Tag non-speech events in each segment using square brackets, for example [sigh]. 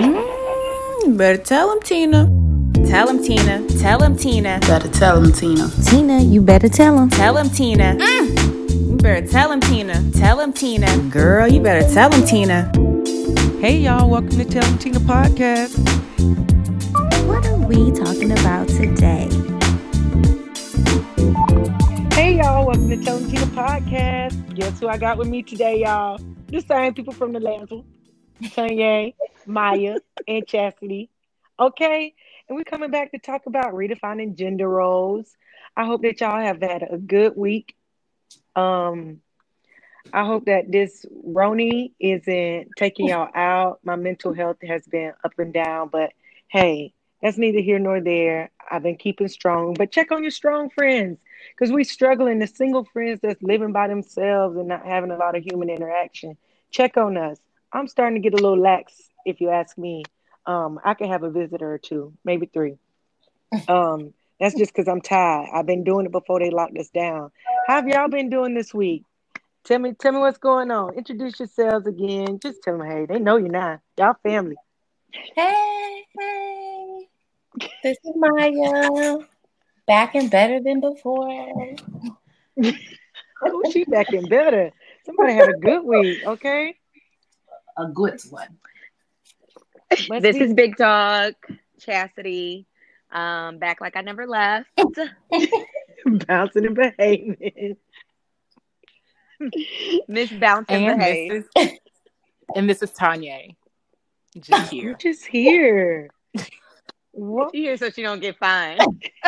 Mm, better tell him, Tina. Tell him, Tina. Tell him, Tina. Better tell him, Tina. Tina, you better tell him. Tell him, Tina. You better tell him, Tina. Tell him, Tina. Girl, you better tell him, Tina. Hey, y'all, welcome to Tell 'em Tina podcast. What are we talking about today? Hey, y'all, welcome to Tell 'em Tina podcast. Guess who I got with me today, y'all? The same people from the last one Tanya, Maya, and Chastity. Okay, and we're coming back to talk about redefining gender roles. I hope that y'all have had a good week. Um, I hope that this Rona isn't taking y'all out. My mental health has been up and down, but hey, that's neither here nor there. I've been keeping strong, but check on your strong friends because we struggling. The single friends that's living by themselves and not having a lot of human interaction. Check on us. I'm starting to get a little lax, if you ask me. Um, I can have a visitor or two, maybe three. [laughs] Um, that's just because I'm tired. I've been doing it before they locked us down. How have y'all been doing this week? Tell me, tell me what's going on. Introduce yourselves again. Just tell them, hey, they know you're not. Y'all family. Hey, hey. This is Maya. Back and better than before. [laughs] Oh, she back and better. Somebody had a good week, okay? A good one. Must this be- is Big Dog Chastity. Um, back like I never left. [laughs] bouncing and behaving. [laughs] Miss Bounce and And Behave. this is and this is Tanya. Just You're [laughs] here. just here. What? She here so she don't get fined.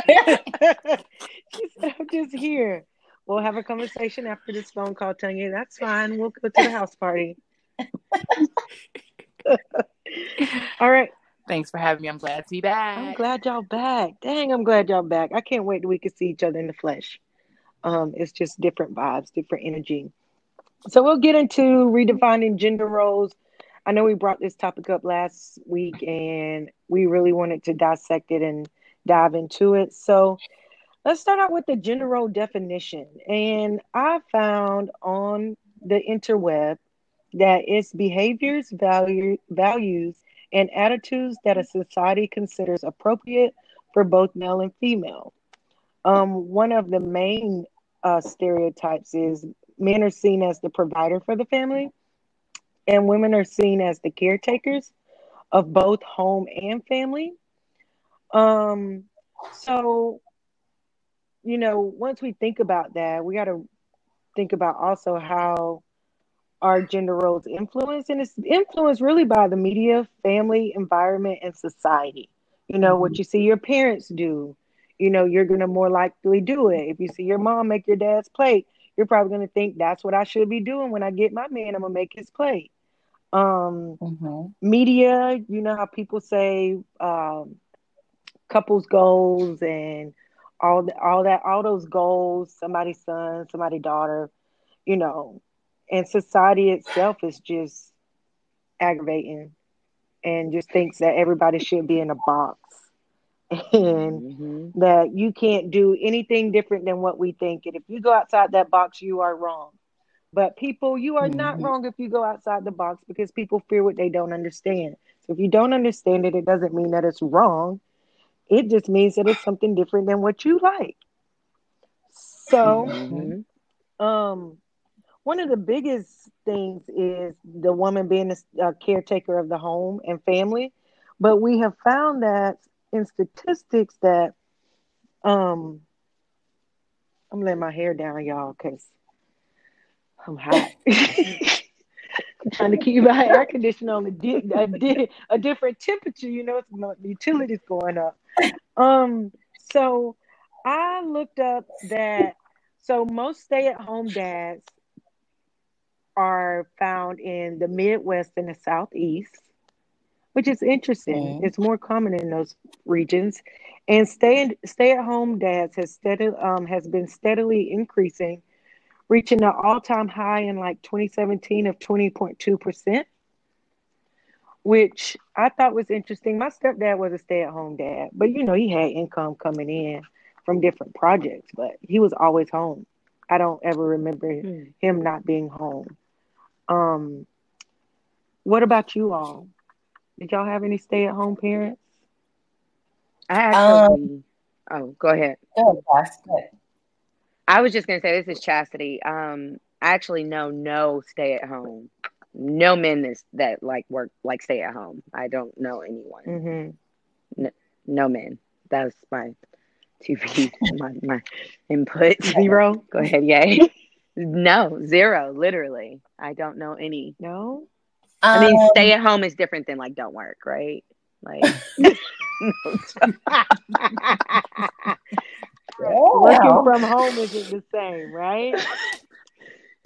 she said, I'm just here. We'll have a conversation after this phone call, Tanya. That's fine. We'll go to the Houseparty. [laughs] All right. Thanks for having me. I'm glad to be back. I'm glad y'all back. Dang, I'm glad y'all back. I can't wait till we can see each other in the flesh. Um, it's just different vibes, different energy. So we'll get into redefining gender roles. I know we brought this topic up last week and we really wanted to dissect it and dive into it. So let's start out with the gender role definition. And I found on the interweb that it's behaviors, value, values, and attitudes that a society considers appropriate for both male and female. Um, one of the main uh, stereotypes is men are seen as the provider for the family, and women are seen as the caretakers of both home and family. Um, so, you know, once we think about that, we got to think about also how our gender roles influence, and it's influenced really by the media, family, environment, and society. You know, what you see your parents do, you know, you're going to more likely do it. If you see your mom make your dad's plate, you're probably going to think that's what I should be doing when I get my man, I'm going to make his plate. Um, Mhm. media, you know how people say um, couples goals and all the, all that, all those goals, somebody's son, somebody's daughter, you know, and society itself is just aggravating and just thinks that everybody should be in a box and that you can't do anything different than what we think. And if you go outside that box, you are wrong. But people, you are not Mhm. wrong if you go outside the box because people fear what they don't understand. So if you don't understand it, it doesn't mean that it's wrong. It just means that it's something different than what you like. So, um, one of the biggest things is the woman being a, a caretaker of the home and family. But we have found that in statistics that, um, I'm letting my hair down, y'all, because I'm hot. [laughs] Trying to keep my air conditioner on a, di- a, di- a different temperature. You know, it's utilities going up. Um, so I looked up that so most stay-at-home dads are found in the Midwest and the Southeast, which is interesting. Mhm. It's more common in those regions. And stay stay-at-home dads has steady um, has been steadily increasing, reaching an all-time high in like 2017 of 20.2 percent, which I thought was interesting. My stepdad was a stay-at-home dad, but you know he had income coming in from different projects, but he was always home. I don't ever remember him not being home. Um, what about you all? Did y'all have any stay-at-home parents? I actually. oh, go ahead. Good, Cass, good. I was just gonna say this is Chastity. Um, I actually know no stay at home, no men that that like work like stay at home. I don't know anyone. Mm-hmm. No men. That's my two [laughs] piece my my input. Zero. Go ahead, yay. [laughs] no, zero. Literally, I don't know any. No. I mean, Um, stay at home is different than like don't work, right? Like, [laughs] [laughs] Working well, from home isn't the same, right?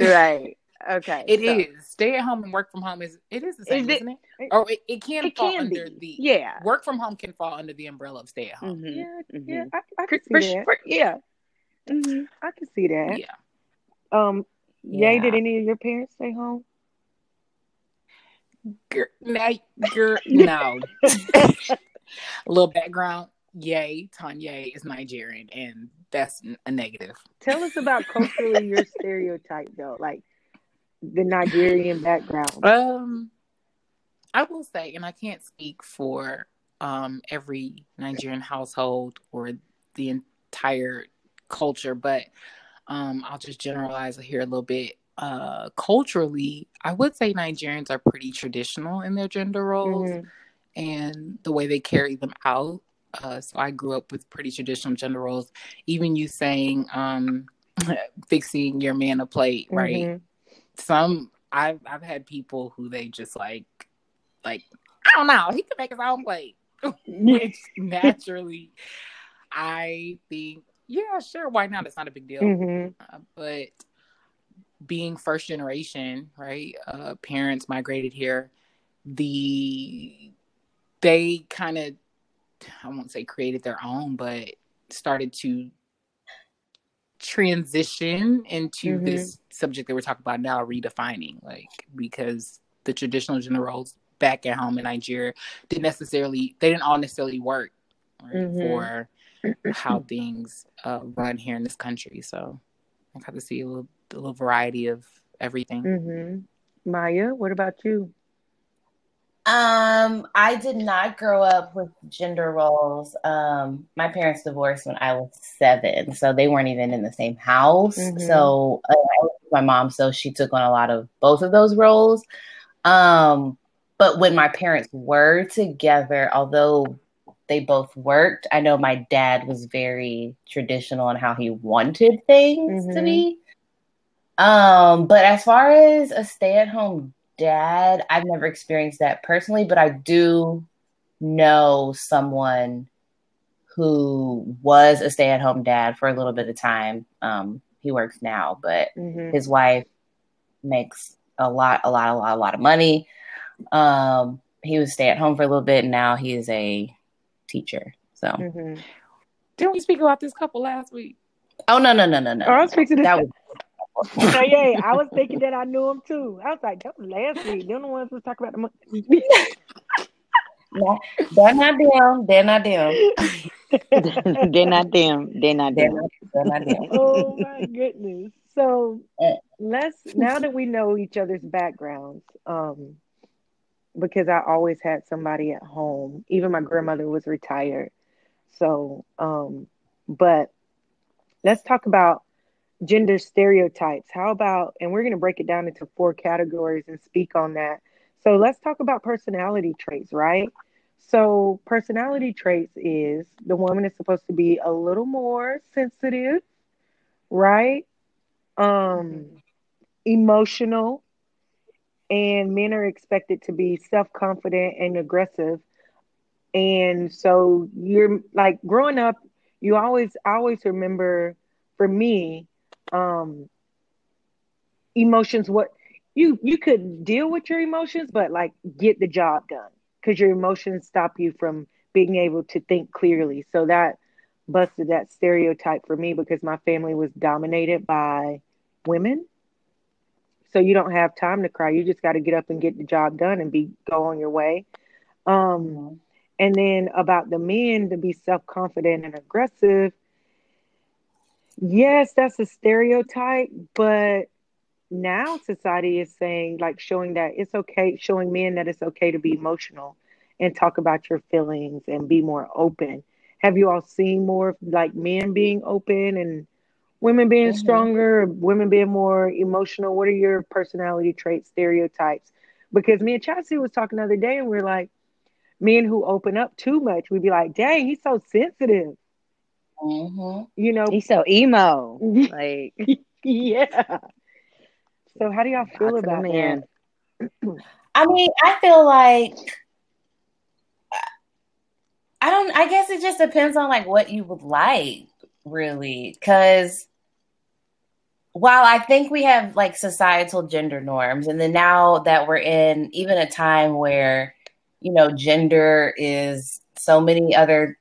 right? Okay, It so- is stay at home and work from home is it is the same, Is it- isn't it? Or it, it can It fall can under be. the Yeah. work from home can fall under the umbrella of stay at home. Mhm, Yeah, mhm. yeah, I, I For- can see for- that. for- yeah. Mhm. I can see that. Yeah. Um, Yay, did any of your parents stay home? Gir- now, gir- [laughs] no. A little background. Yay, Tanya is Nigerian, and that's a negative. Tell us about culturally your [laughs] stereotype though, like the Nigerian background. Um, I will say, and I can't speak for um every Nigerian household or the entire culture, but um, I'll just generalize here a little bit. Uh, culturally, I would say Nigerians are pretty traditional in their gender roles Mhm. and the way they carry them out. Uh, so I grew up with pretty traditional gender roles. Even you saying um, [laughs] fixing your man a plate, right? Mhm. some I've I've had people who they just like like I don't know, he can make his own plate. [laughs] Which naturally I think, yeah, sure, why not? It's not a big deal. Mhm. Uh, but being first generation, right? Uh parents migrated here, the they kind of I won't say created their own, but started to transition into Mhm. this subject that we're talking about now, redefining, like because the traditional gender roles back at home in Nigeria didn't necessarily they didn't all necessarily work right, Mhm. for how things uh, run here in this country. So I got to see a little a little variety of everything. Mhm. Maya, what about you? Um, I did not grow up with gender roles. Um, my parents divorced when I was seven, so they weren't even in the same house. Mhm. So uh, I was my mom, so she took on a lot of both of those roles. Um, but when my parents were together, although they both worked, I know my dad was very traditional in how he wanted things to Mhm. be. Um, but as far as a stay-at-home dad, I've never experienced that personally, but I do know someone who was a stay-at-home dad for a little bit of time. Um, he works now, but Mhm. his wife makes a lot, a lot, a lot, a lot of money. Um, he was stay at home for a little bit, and now he is a teacher. So, Mhm. Didn't we speak about this couple last week? oh no, no, no, no, no. Oh, I was fixing to that say- was [laughs] So, yeah, I was thinking that I knew him too. I was like, that was last week. They're the ones who talk about the money. no, they're not them. They're not them. [laughs] they're not them. They're not them. they're not them. oh my goodness. So Eh. let's now that we know each other's backgrounds, um, because I always had somebody at home. Even my grandmother was retired. So um, but let's talk about gender stereotypes. How about and we're gonna break it down into four categories and speak on that. So let's talk about personality traits, right? So personality traits is the woman is supposed to be a little more sensitive, right? Um emotional and men are expected to be self-confident and aggressive. And so you're like growing up, you always always remember for me um emotions what you you could deal with your emotions but like get the job done because your emotions stop you from being able to think clearly so that busted that stereotype for me because my family was dominated by women so you don't have time to cry. You just got to get up and get the job done and be go on your way. Um and then about the men to be self-confident and aggressive. Yes that's a stereotype but now society is saying like showing that it's okay showing men that it's okay to be emotional and talk about your feelings and be more open. Have you all seen more like men being open and women being Mhm. stronger, women being more emotional? What are your personality traits, stereotypes? Because me and Chastity was talking the other day, and we are like, men who open up too much, we'd be like, dang, he's so sensitive. Mhm. You know, He's so emo. [laughs] Like yeah. So how do y'all feel lots about men. that? I mean, I feel like I don't. I guess it just depends on like what you would like, really. Because while I think we have like societal gender norms, and then now that we're in even a time where you know gender is so many other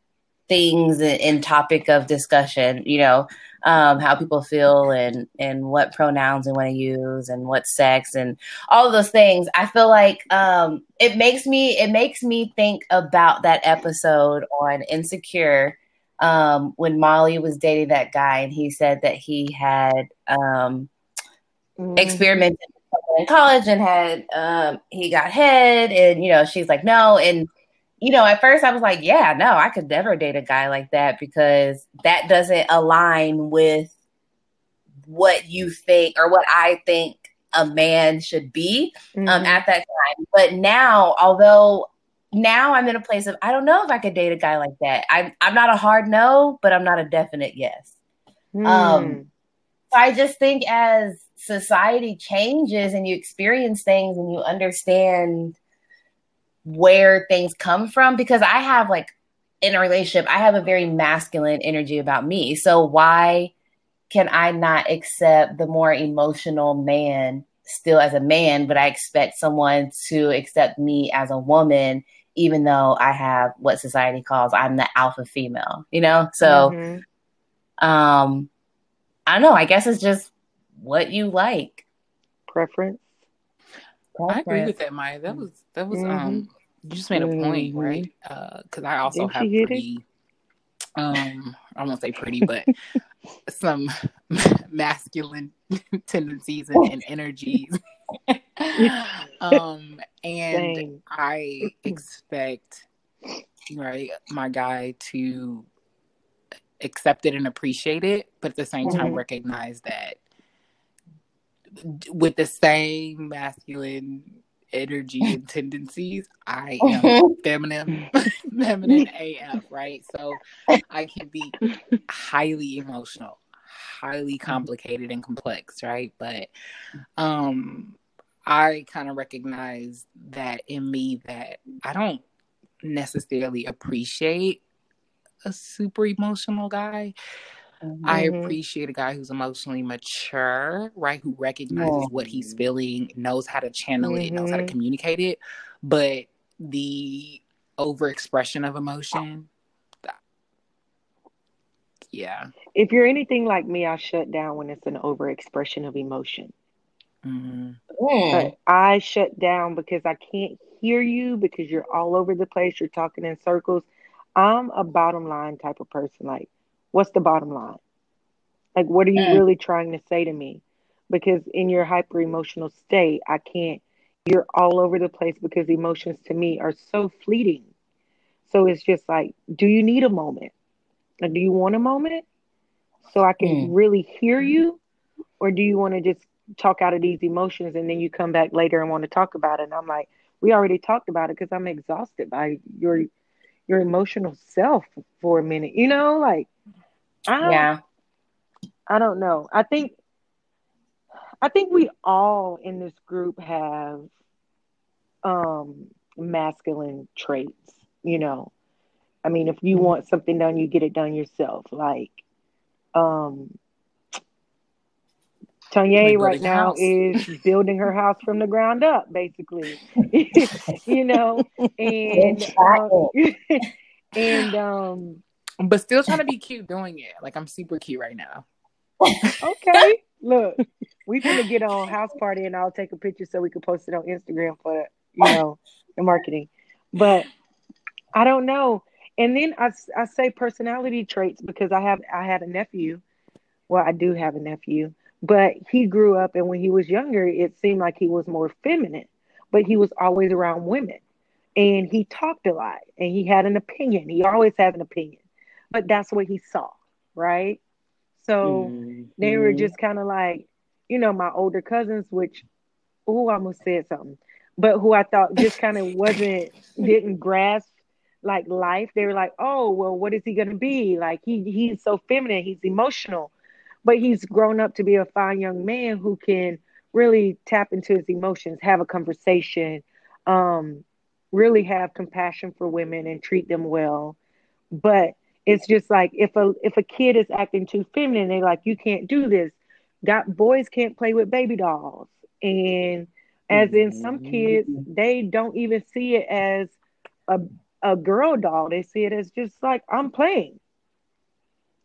things in, topic of discussion. You know, um, how people feel and and what pronouns they want to use and what sex and all those things. I feel like um, it makes me it makes me think about that episode on Insecure um, when Molly was dating that guy and he said that he had um, Mhm. experimented in college and had um, he got head and you know she's like no and you know at first I was like yeah no I could never date a guy like that because that doesn't align with what you think or what I think a man should be um, Mhm. at that time. But now, although now I'm in a place of I don't know if I could date a guy like that. I'm I'm not a hard no, but I'm not a definite yes. Hmm. Um, So I just think as society changes and you experience things and you understand where things come from, because I have like in a relationship, I have a very masculine energy about me. So why can I not accept the more emotional man still as a man, but I expect someone to accept me as a woman, even though I have what society calls I'm the alpha female, you know? So Mhm. um I don't know, I guess it's just what you like. preference. I agree with that, Maya. That was that was Mhm. um you just made a point, Mhm. right? Uh because I also Didn't have she it? pretty um I won't say pretty, but [laughs] some [laughs] masculine [laughs] tendencies and, and energies. [laughs] [laughs] um and. I expect right my guy to accept it and appreciate it, but at the same time Mhm. recognize that with the same masculine energy and [laughs] tendencies, I am feminine, feminine AF, right? So I can be highly emotional, highly complicated and complex, right? But um I kind of recognize that in me that I don't necessarily appreciate a super emotional guy. I Mhm. appreciate a guy who's emotionally mature, right? Who recognizes what he's feeling, knows how to channel it, knows how to Mhm. communicate it. But the overexpression of emotion, yeah. If you're anything like me, I shut down when it's an overexpression of emotion. Mhm. Mm. But I shut down because I can't hear you because you're all over the place. You're talking in circles. I'm a bottom line type of person. Like, what's the bottom line? Like, what are you Mm. really trying to say to me? Because in your hyper emotional state, I can't, you're all over the place because emotions to me are so fleeting. So it's just like, do you need a moment? Like, do you want a moment so I can Mm. really hear you? Or do you want to just talk out of these emotions and then you come back later and want to talk about it? And I'm like, we already talked about it because I'm exhausted by your your emotional self for a minute. You know, like I Yeah. I don't know. I think I think we all in this group have um masculine traits, you know. I mean, if you want something done, you get it done yourself. Like um Tanya right now house. is [laughs] building her house from the ground up, basically. [laughs] [laughs] you know, and um, and um But still trying to be cute doing it. Like I'm super cute right now. Okay. Look, we're gonna get on Houseparty and I'll take a picture so we can post it on Instagram for you know the marketing. But I don't know. And then I, I say personality traits because I have I had a nephew. Well, I do have a nephew, but he grew up and when he was younger, it seemed like he was more feminine, but he was always around women. and he talked a lot and he had an opinion. He always had an opinion, but that's what he saw, right? So they were Mhm. just kind of like, you know, my older cousins, which, oh, I almost said something, but who I thought just kind of wasn't, didn't grasp like life. They were like, oh, well, what is he going to be? Like, he he's so feminine, he's emotional, but he's grown up to be a fine young man who can really tap into his emotions, have a conversation, um, really have compassion for women and treat them well. But it's just like if a if a kid is acting too feminine, they like you can't do this. Got boys can't play with baby dolls, and as in some kids, they don't even see it as a a girl doll. They see it as just like I'm playing,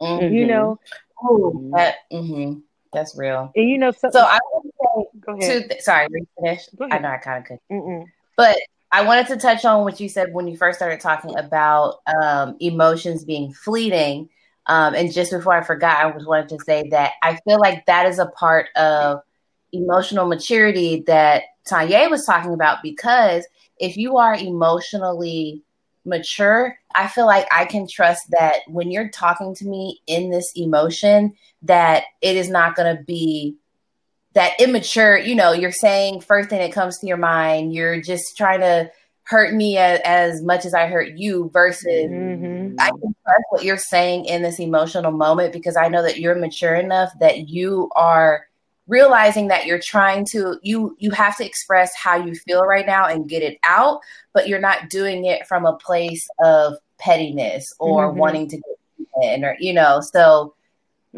Mhm. you know. Ooh, that, mhm. That's real. And you know, so, So I would say go ahead. two. Th- sorry, we finished. Go I know I kind of could. Mm-mm. But I wanted to touch on what you said when you first started talking about um, emotions being fleeting. Um, and just before I forgot, I was wanted to say that I feel like that is a part of emotional maturity that Tanya was talking about because if you are emotionally mature, I feel like I can trust that when you're talking to me in this emotion, that it is not going to be that immature, you know, you're saying first thing that comes to your mind, you're just trying to hurt me as, as much as I hurt you versus Mhm. I can trust what you're saying in this emotional moment because I know that you're mature enough that you are realizing that you're trying to you you have to express how you feel right now and get it out, but you're not doing it from a place of pettiness or Mhm. wanting to get in or you know, so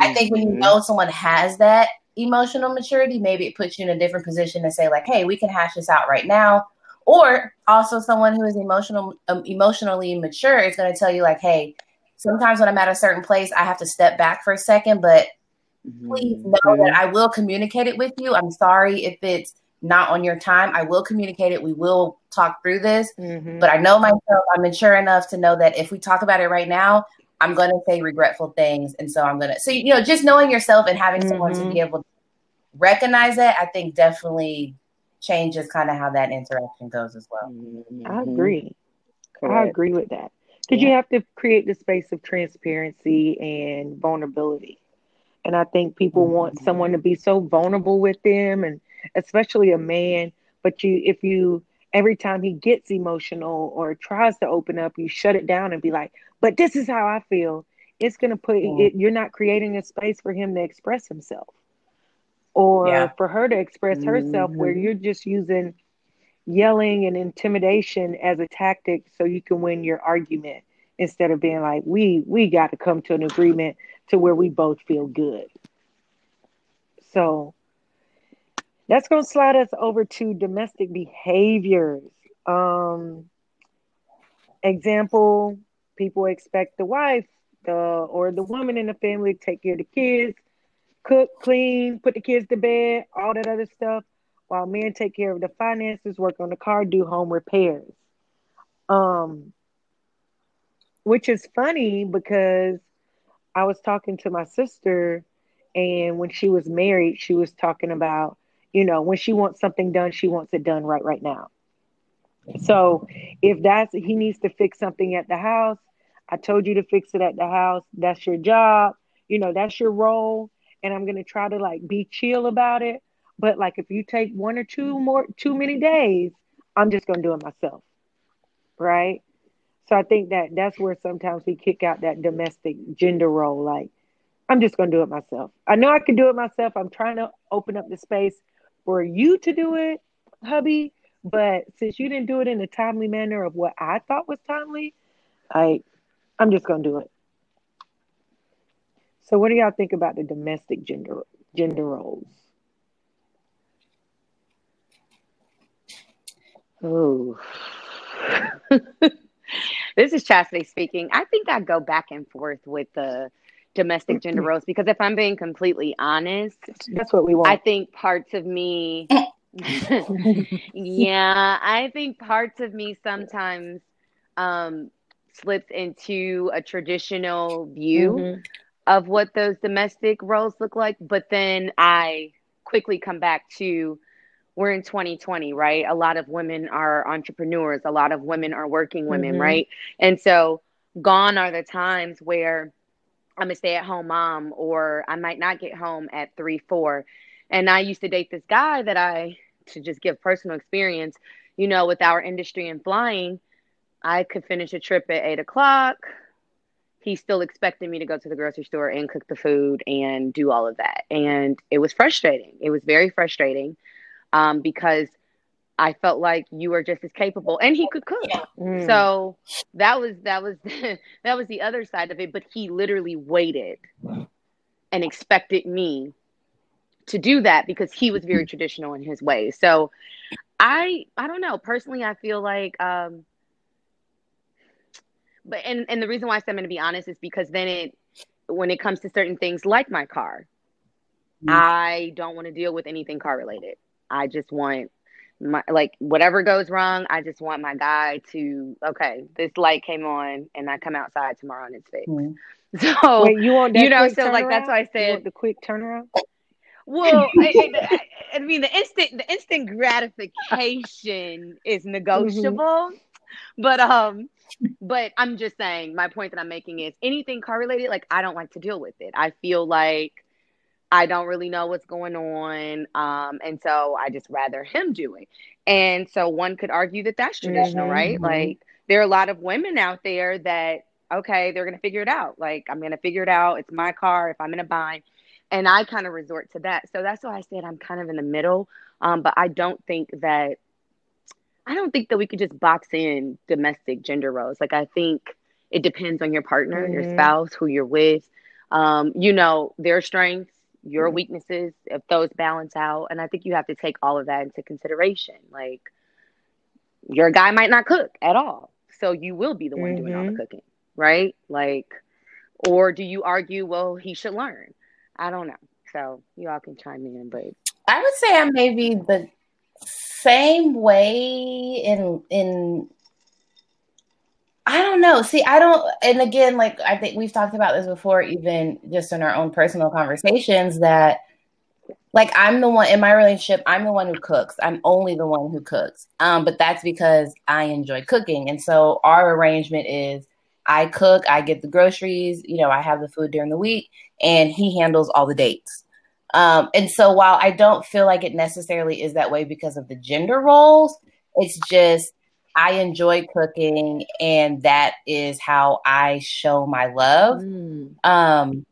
I think when you Mhm. know someone has that emotional maturity, maybe it puts you in a different position to say like, "Hey, we can hash this out right now." Or also someone who is emotional um, emotionally mature is going to tell you like, "Hey, sometimes when I'm at a certain place, I have to step back for a second, but please know Mhm. that I will communicate it with you. I'm sorry if it's not on your time. I will communicate it. We will talk through this. Mhm. But I know myself, I'm mature enough to know that if we talk about it right now, I'm going to say regretful things. And so I'm going to, so, you know, just knowing yourself and having someone to be able to recognize that, I think definitely changes kind of how that interaction goes as well. I Mhm. agree. I agree with that. Because you have to create the space of transparency and vulnerability. And I think people want someone to be so vulnerable with them and especially a man, but you if you every time he gets emotional or tries to open up, you shut it down and be like, "But this is how I feel." It's going to put Yeah. it you're not creating a space for him to express himself or Yeah. for her to express herself where Mhm. you're just using yelling and intimidation as a tactic so you can win your argument instead of being like we we got to come to an agreement to where we both feel good so that's going to slide us over to domestic behaviors um example people expect the wife the or the woman in the family to take care of the kids cook clean put the kids to bed all that other stuff while men take care of the finances, work on the car, do home repairs. Um, which is funny because I was talking to my sister, and when she was married, she was talking about, you know, when she wants something done, she wants it done right right now. So if that's he needs to fix something at the house, I told you to fix it at the house. That's your job. You know, that's your role. And I'm gonna try to like be chill about it. But like if you take one or two more too many days, I'm just gonna do it myself. Right? So I think that that's where sometimes we kick out that domestic gender role. Like, I'm just gonna do it myself. I know I can do it myself. I'm trying to open up the space for you to do it, hubby. But since you didn't do it in a timely manner of what I thought was timely, I I'm just gonna do it. So what do y'all think about the domestic gender gender roles? Ooh. [laughs] this is Chastity speaking. I think I go back and forth with the domestic gender roles because if I'm being completely honest, That's what we want. I think parts of me, [laughs] yeah, I think parts of me sometimes um, slips into a traditional view Mhm. of what those domestic roles look like, but then I quickly come back to we're in 2020, right? A lot of women are entrepreneurs, a lot of women are working women, Mhm. right? And so gone are the times where I'm a stay at home mom or I might not get home at three, four. And I used to date this guy that I, to just give personal experience, you know, with our industry and flying, I could finish a trip at eight o'clock. He still expected me to go to the grocery store and cook the food and do all of that. And it was frustrating. It was very frustrating um, because I felt like you were just as capable and he could cook. Mm. So that was that was [laughs] that was the other side of it. But he literally waited and expected me to do that because he was very [laughs] traditional in his way. So I I don't know. Personally, I feel like um but and, and the reason why I said I'm gonna be honest is because then it when it comes to certain things like my car, Mhm. I don't want to deal with anything car related. I just want my like whatever goes wrong, I just want my guy to okay, this light came on and I come outside tomorrow and it's fixed. Mhm. [laughs] So Wait, you want you know, so like that's turnaround? why I said the quick turnaround. well, [laughs] I, I, I mean, the instant the instant gratification is negotiable, but um, but I'm just saying my point that I'm making is anything car related. Like I don't like to deal with it. I feel like I don't really know what's going on, um, and so I just rather him do it. And so one could argue that that's traditional, Mhm, right? mhm. Like there are a lot of women out there that okay, they're gonna figure it out. Like I'm gonna figure it out. It's my car. If I'm in a bind and I kind of resort to that. So that's why I said I'm kind of in the middle. Um, but I don't think that I don't think that we could just box in domestic gender roles. Like I think it depends on your partner, your Mhm. spouse, who you're with. Um, you know, their strengths, your weaknesses, if those balance out. And I think you have to take all of that into consideration. Like your guy might not cook at all. So you will be the one doing all the Mhm. cooking, right? Like or do you argue, well, he should learn? I don't know. So you all can chime in, but I would say I'm maybe the same way in in I don't know. See, I don't and again like I think we've talked about this before even just in our own personal conversations that like I'm the one in my relationship, I'm the one who cooks. I'm only the one who cooks. Um but that's because I enjoy cooking. And so our arrangement is I cook, I get the groceries, you know, I have the food during the week and he handles all the dates. Um, and so while I don't feel like it necessarily is that way because of the gender roles, it's just I enjoy cooking and that is how I show my love. Mm. Um,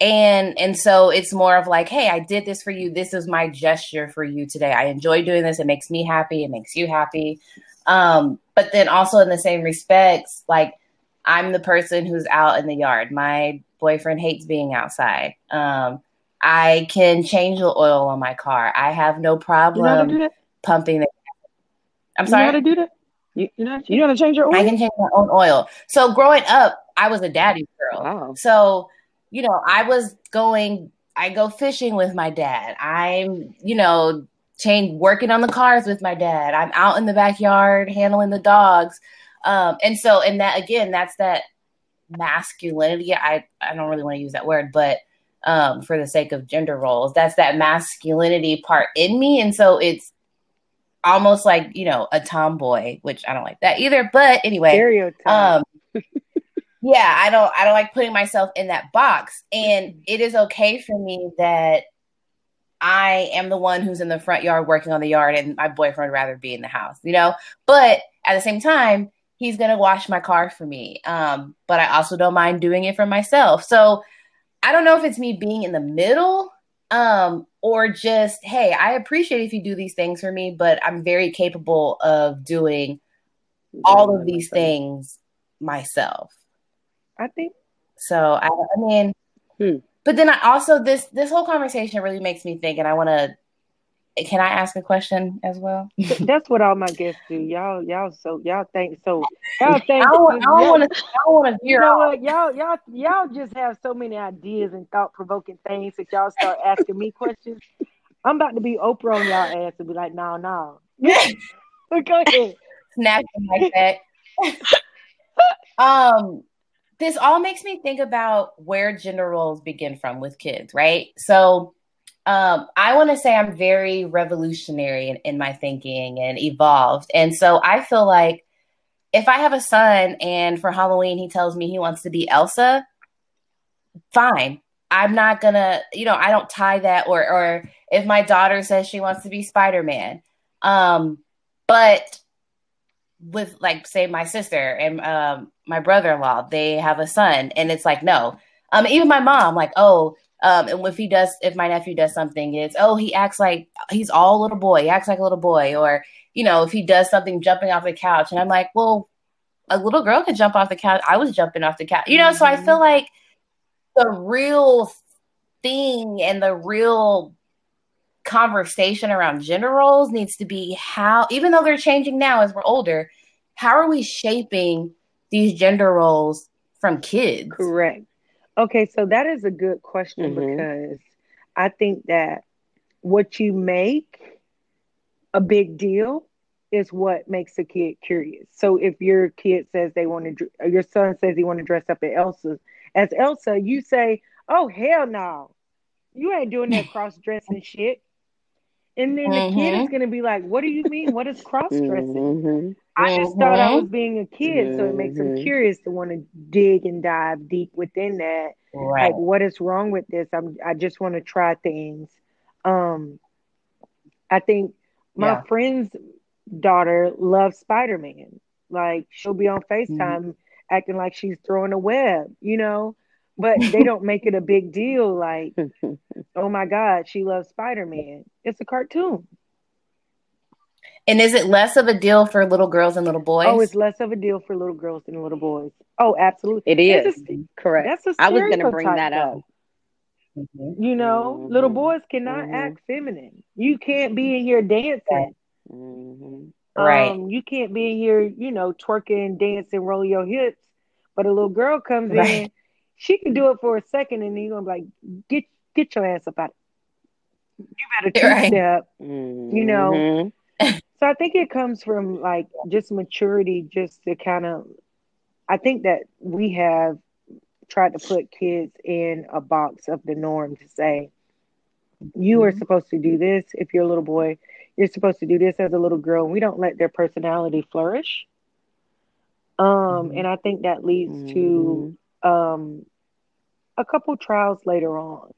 and and so it's more of like, hey, I did this for you. This is my gesture for you today. I enjoy doing this. It makes me happy. It makes you happy. Um, but then also in the same respects, like I'm the person who's out in the yard. My boyfriend hates being outside. Um, I can change the oil on my car. I have no You know do problem pumping the I'm You know how to sorry. do that? You, you know you know how to change your oil? I can change my own oil. So growing up, I was a daddy girl. Wow. So, you know, I was going I go fishing with my dad. I'm, you know, change working on the cars with my dad. I'm out in the backyard handling the dogs. Um, and so and that again, that's that masculinity. I I don't really want to use that word, but um, for the sake of gender roles, that's that masculinity part in me. And so it's almost like, you know, a tomboy, which I don't like that either. But anyway, Stereotype. um [laughs] yeah i don't i don't like putting myself in that box and it is okay for me that i am the one who's in the front yard working on the yard and my boyfriend would rather be in the house you know but at the same time he's going to wash my car for me um but i also don't mind doing it for myself so i don't know if it's me being in the middle um or just hey i appreciate if you do these things for me but i'm very capable of doing all of these things myself I think so I, I mean, Hmm. but then I also this this whole conversation really makes me think, and I want to. Can I ask a question as well? [laughs] that's what all my guests do. Y'all, y'all so y'all think so. Y'all [laughs] think I don't want to. I don't want to You veer know what, y'all, y'all, y'all just have so many ideas and thought provoking things that y'all start asking me questions. I'm about to be Oprah on y'all ass and be like, no, no. [laughs] Go ahead. Snap like that. um, this all makes me think about where gender roles begin from with kids, right? So, um, I want to say I'm very revolutionary in, in my thinking and evolved. And so I feel like if I have a son and for Halloween he tells me he wants to be Elsa, fine. I'm not gonna, you know, I don't tie that or or if my daughter says she wants to be Spider-Man. Um, but with like say my sister and um my brother-in-law, they have a son and it's like no. Um even my mom like, "Oh, um, and if he does, if my nephew does something, it's oh he acts like he's all little boy. He acts like a little boy, or you know, if he does something jumping off the couch, and I'm like, well, a little girl could jump off the couch. I was jumping off the couch, you know. Mm-hmm. So I feel like the real thing and the real conversation around gender roles needs to be how, even though they're changing now as we're older, how are we shaping these gender roles from kids? Correct. Okay, so that is a good question mm-hmm. because I think that what you make a big deal is what makes a kid curious. So if your kid says they want to, your son says he want to dress up as Elsa, as Elsa, you say, "Oh hell no, you ain't doing that [laughs] cross dressing shit." And then mm-hmm. the kid is mm-hmm. gonna be like, "What do you mean? What is [laughs] cross dressing?" Mm-hmm. I just thought I was mm-hmm. being a kid, mm-hmm. so it makes them mm-hmm. curious to want to dig and dive deep within that. Right. Like, what is wrong with this? I'm I just want to try things. Um, I think my yeah. friend's daughter loves Spider Man. Like, she'll be on Facetime acting like she's throwing a web, you know but [laughs] they don't make it a big deal like [laughs] oh my god she loves spider-man it's a cartoon and is it less of a deal for little girls and little boys? Oh, it's less of a deal for little girls than little boys. Oh, absolutely. It is. Correct. That's a, Correct. That's a I was going to bring that up. Mm-hmm. You know, mm-hmm. little boys cannot mm-hmm. act feminine. You can't be in here dancing. Mm-hmm. Right. Um, you can't be in here, you know, twerking, dancing, roll your hips. But a little girl comes right. in, she can do it for a second, and then you're gonna be like, get get your ass up out. You better two right. step. You know. So I think it comes from like just maturity, just to kind of. I think that we have tried to put kids in a box of the norm to say, you mm-hmm. are supposed to do this if you're a little boy. You're supposed to do this as a little girl. And we don't let their personality flourish. Um, mm-hmm. and I think that leads mm-hmm. to um, a couple trials later on.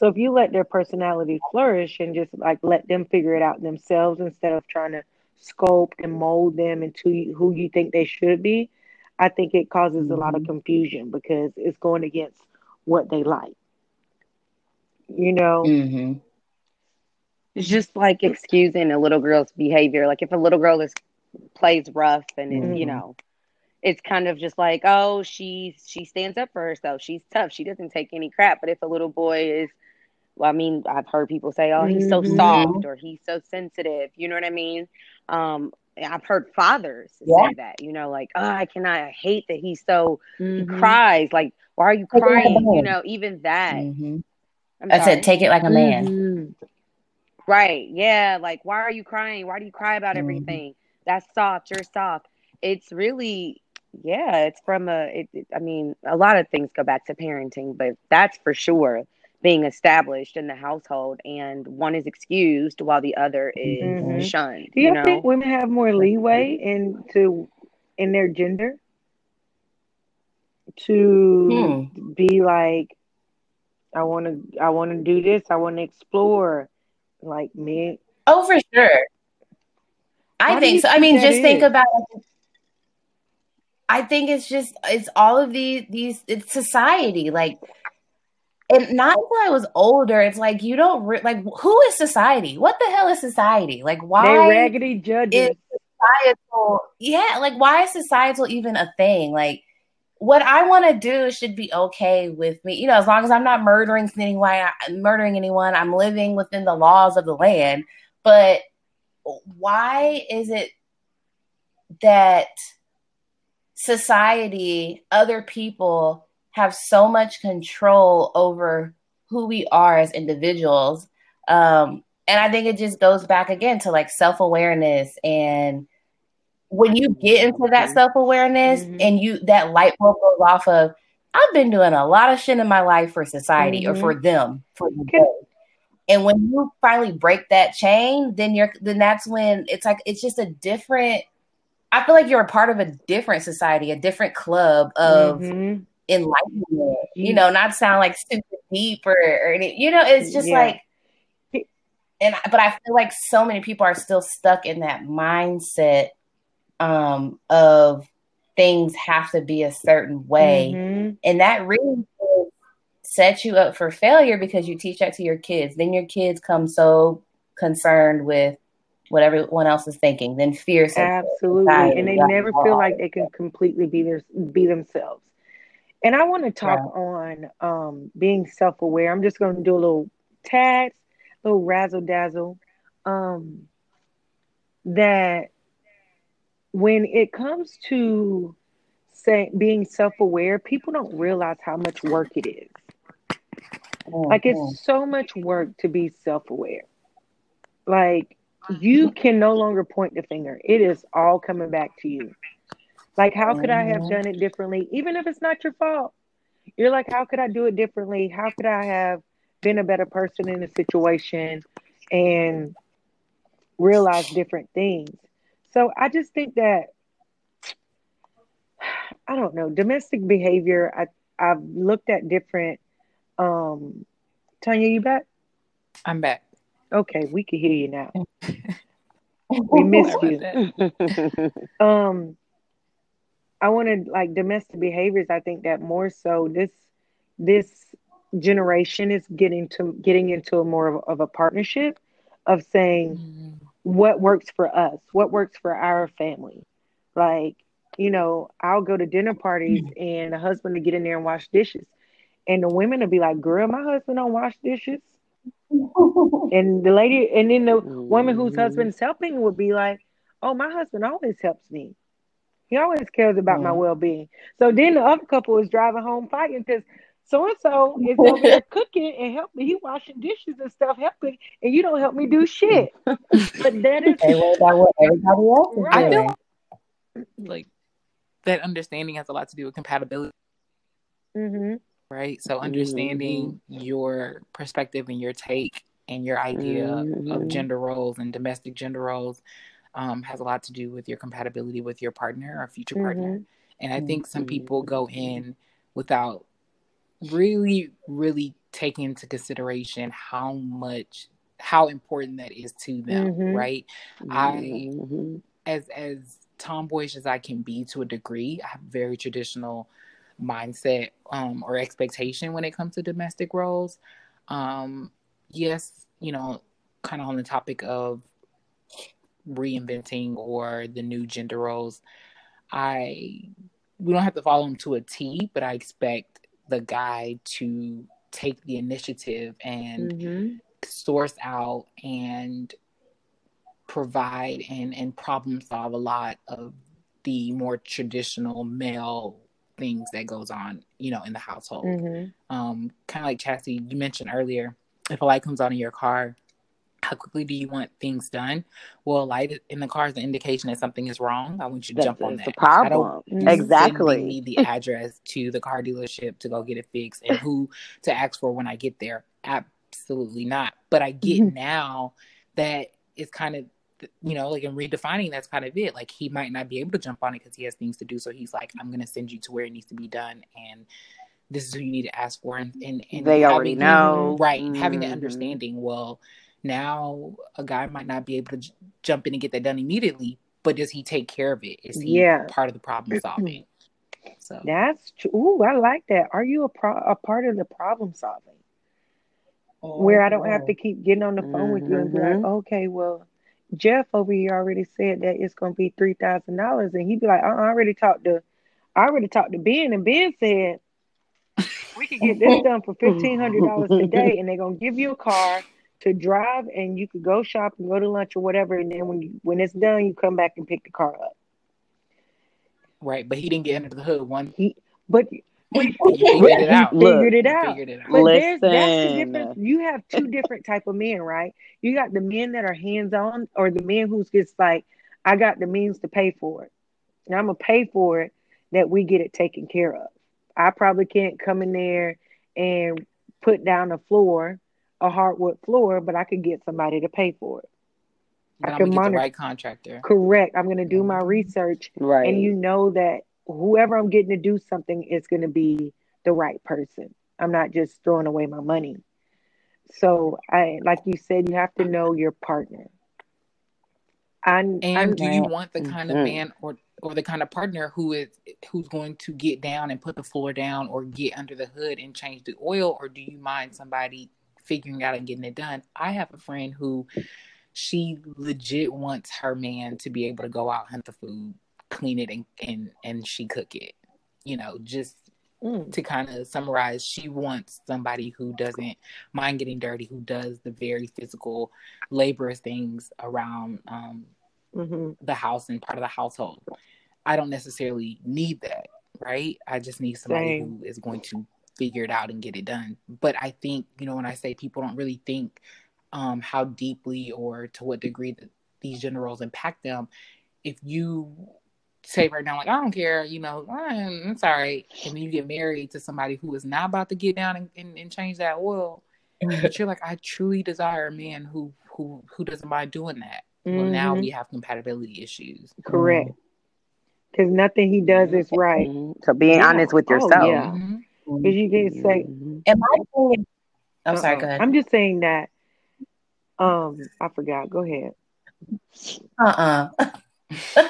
So if you let their personality flourish and just like let them figure it out themselves instead of trying to sculpt and mold them into who you think they should be, I think it causes mm-hmm. a lot of mm-hmm. confusion because it's going against what they like. You know? Mm-hmm. It's just like excusing a little girl's behavior. Like if a little girl is plays rough and mm-hmm. you know, it's kind of just like, oh, she she stands up for herself. She's tough. She doesn't take any crap. But if a little boy is I mean, I've heard people say, "Oh, he's so mm-hmm. soft" or "He's so sensitive." You know what I mean? Um, I've heard fathers yeah. say that. You know, like, "Oh, I cannot. I hate that he's so mm-hmm. he cries. Like, why are you crying?" You know, even that. Mm-hmm. I said, "Take it like a man." Mm-hmm. Right? Yeah. Like, why are you crying? Why do you cry about mm-hmm. everything? That's soft. You're soft. It's really yeah it's from a it, it, i mean a lot of things go back to parenting but that's for sure being established in the household and one is excused while the other is mm-hmm. shunned. Do you, you know? think women have more leeway into in their gender to hmm. be like I want to I want to do this, I want to explore like me. Oh, for sure. I How think so. I mean, just is? think about I think it's just it's all of these these it's society like and not until I was older, it's like you don't re- like who is society? What the hell is society? Like why they raggedy judges? societal, yeah, like why is societal even a thing? Like what I want to do should be okay with me, you know, as long as I'm not murdering anyone, murdering anyone, I'm living within the laws of the land. But why is it that society, other people have so much control over who we are as individuals. Um, and I think it just goes back again to like self awareness. And when you get into that mm-hmm. self awareness mm-hmm. and you, that light bulb goes off of, I've been doing a lot of shit in my life for society mm-hmm. or for them, for the And when you finally break that chain, then you're then that's when it's like it's just a different I feel like you're a part of a different society, a different club of Mhm. Enlightenment. You know, not sound like super deep or, or any, you know, it's just Yeah. like and but I feel like so many people are still stuck in that mindset um of things have to be a certain way. Mhm. And that really sets you up for failure because you teach that to your kids. Then your kids come so concerned with what everyone else is thinking. Then fear Absolutely. And they never feel like they can completely be their be themselves. And I want to talk on um, being self aware. I'm just going to do a little tad, a little razzle dazzle. Um, that when it comes to say being self aware, people don't realize how much work it is. Like Mhm. it's so much work to be self aware. Like you can no longer point the finger. It is all coming back to you. Like, how could I have Mhm. done it differently? Even if it's not your fault. You're like, how could I do it differently? How could I have been a better person in a situation and realize different things? So I just think that I don't know, domestic behavior, I I've looked at different um Tanya, you back? I'm back. Okay, we can hear you now. [laughs] We missed you. [laughs] um I wanted like domestic behaviors. I think that more so this this generation is getting to getting into a more of, of a partnership of saying Mhm. what works for us, what works for our family. Like, you know, I'll go to dinner parties and a husband will get in there and wash dishes. And the women will be like, Girl, my husband don't wash dishes. [laughs] And the lady and then the woman whose husband's helping would be like, Oh, my husband always helps me. He always cares about my Mhm. well being. So then the other couple is driving home fighting because so and so is over [laughs] there cooking and helping. He washing dishes and stuff, helping, and you don't help me do shit. [laughs] But that is They worry about what everybody else is Right. I doing. feel like that understanding has a lot to do with compatibility, hmm right? So understanding your perspective and your take and your idea of Mhm. gender roles and domestic gender roles um, has a lot to do with your compatibility with your partner or future partner. And I think some people go in without really, really taking into consideration how much, how important that is to them, Mhm. right? I Mm-hmm. as as tomboyish as I can be to a degree, I have very traditional mindset um, or expectation when it comes to domestic roles. Um, yes, you know, kind of on the topic of reinventing or the new gender roles. I we don't have to follow them to a T, but I expect the guy to take the initiative and Mm-hmm. source out and provide and and problem solve a lot of the more traditional male things that goes on you know in the household Mm-hmm. um kind of like chassie you mentioned earlier if a light comes on in your car how quickly do you want things done well a light in the car is an indication that something is wrong i want you to That's, jump on it's that a I don't problem. Mhm. sending Exactly. me the address to the car dealership to go get it fixed and who to ask for when I get there. Absolutely not. But I get Mhm. now that it's kind of, you know, like in redefining, that's kind of it. Like he might not be able to jump on it because he has things to do. So he's like, I'm going to send you to where it needs to be done. And this is who you need to ask for. And, and, and They already having- know. Right. and Having the Mhm. understanding, well, now a guy might not be able to j- jump in and get that done immediately, but does he take care of it? Is he Yeah. part of the problem solving? So That's true. Ooh, I like that. Are you a pro- a part of the problem solving? Where I don't have to keep getting on the phone with you and be like, Mhm. okay, well, Jeff over here already said that it's gonna be three thousand dollars, and he'd be like, uh, I already talked to, I already talked to Ben, and Ben said we could get this [laughs] done for fifteen hundred dollars today, [laughs] and they're gonna give you a car to drive, and you could go shop and go to lunch or whatever, and then when you, when it's done, you come back and pick the car up. right, but he didn't get under the hood. One, But he figured it out. Look, figured it He out. figured it out. But there's that's the difference. You have two different type of men, right? You got the men that are hands on, or the men who's just like, I got the means to pay for it, and I'm gonna pay for it. That we get it taken care of. I probably can't come in there and put down the floor a hardwood floor, but I could get somebody to pay for it. But I can gonna the monitor. right contractor. Correct. I'm going to do my research, Right. and you know that whoever I'm getting to do something is going to be the right person. I'm not just throwing away my money. So I, like you said, you have to know your partner. I, And I do you want the kind of Mhm. man or or the kind of partner who is who's going to get down and put the floor down or get under the hood and change the oil or do you mind somebody figuring out and getting it done? I have a friend who she legit wants her man to be able to go out hunt the food, clean it and and and she cook it. You know, just Mm. to kind of summarize, she wants somebody who doesn't mind getting dirty, who does the very physical, laborious things around um, hmm the house and part of the household. I don't necessarily need that, right? I just need somebody who is going to figure it out and get it done. But I think, you know, when I say people don't really think um, how deeply or to what degree that these gender roles impact them, if you say right now, like, I don't care, you know, "Ah, it's all right. And then you get married to somebody who is not about to get down and, and, and change that oil. But you're like, I truly desire a man who who who doesn't mind doing that. Well, now Mhm. we have compatibility issues. Correct. Because nothing he does is right. So being Yeah. honest with Oh, yourself. yeah. Because you can say, "Am I?" is, I'm sorry, Uh-uh. go ahead. I'm just saying that. Um, I forgot. Go ahead. Uh uh [laughs]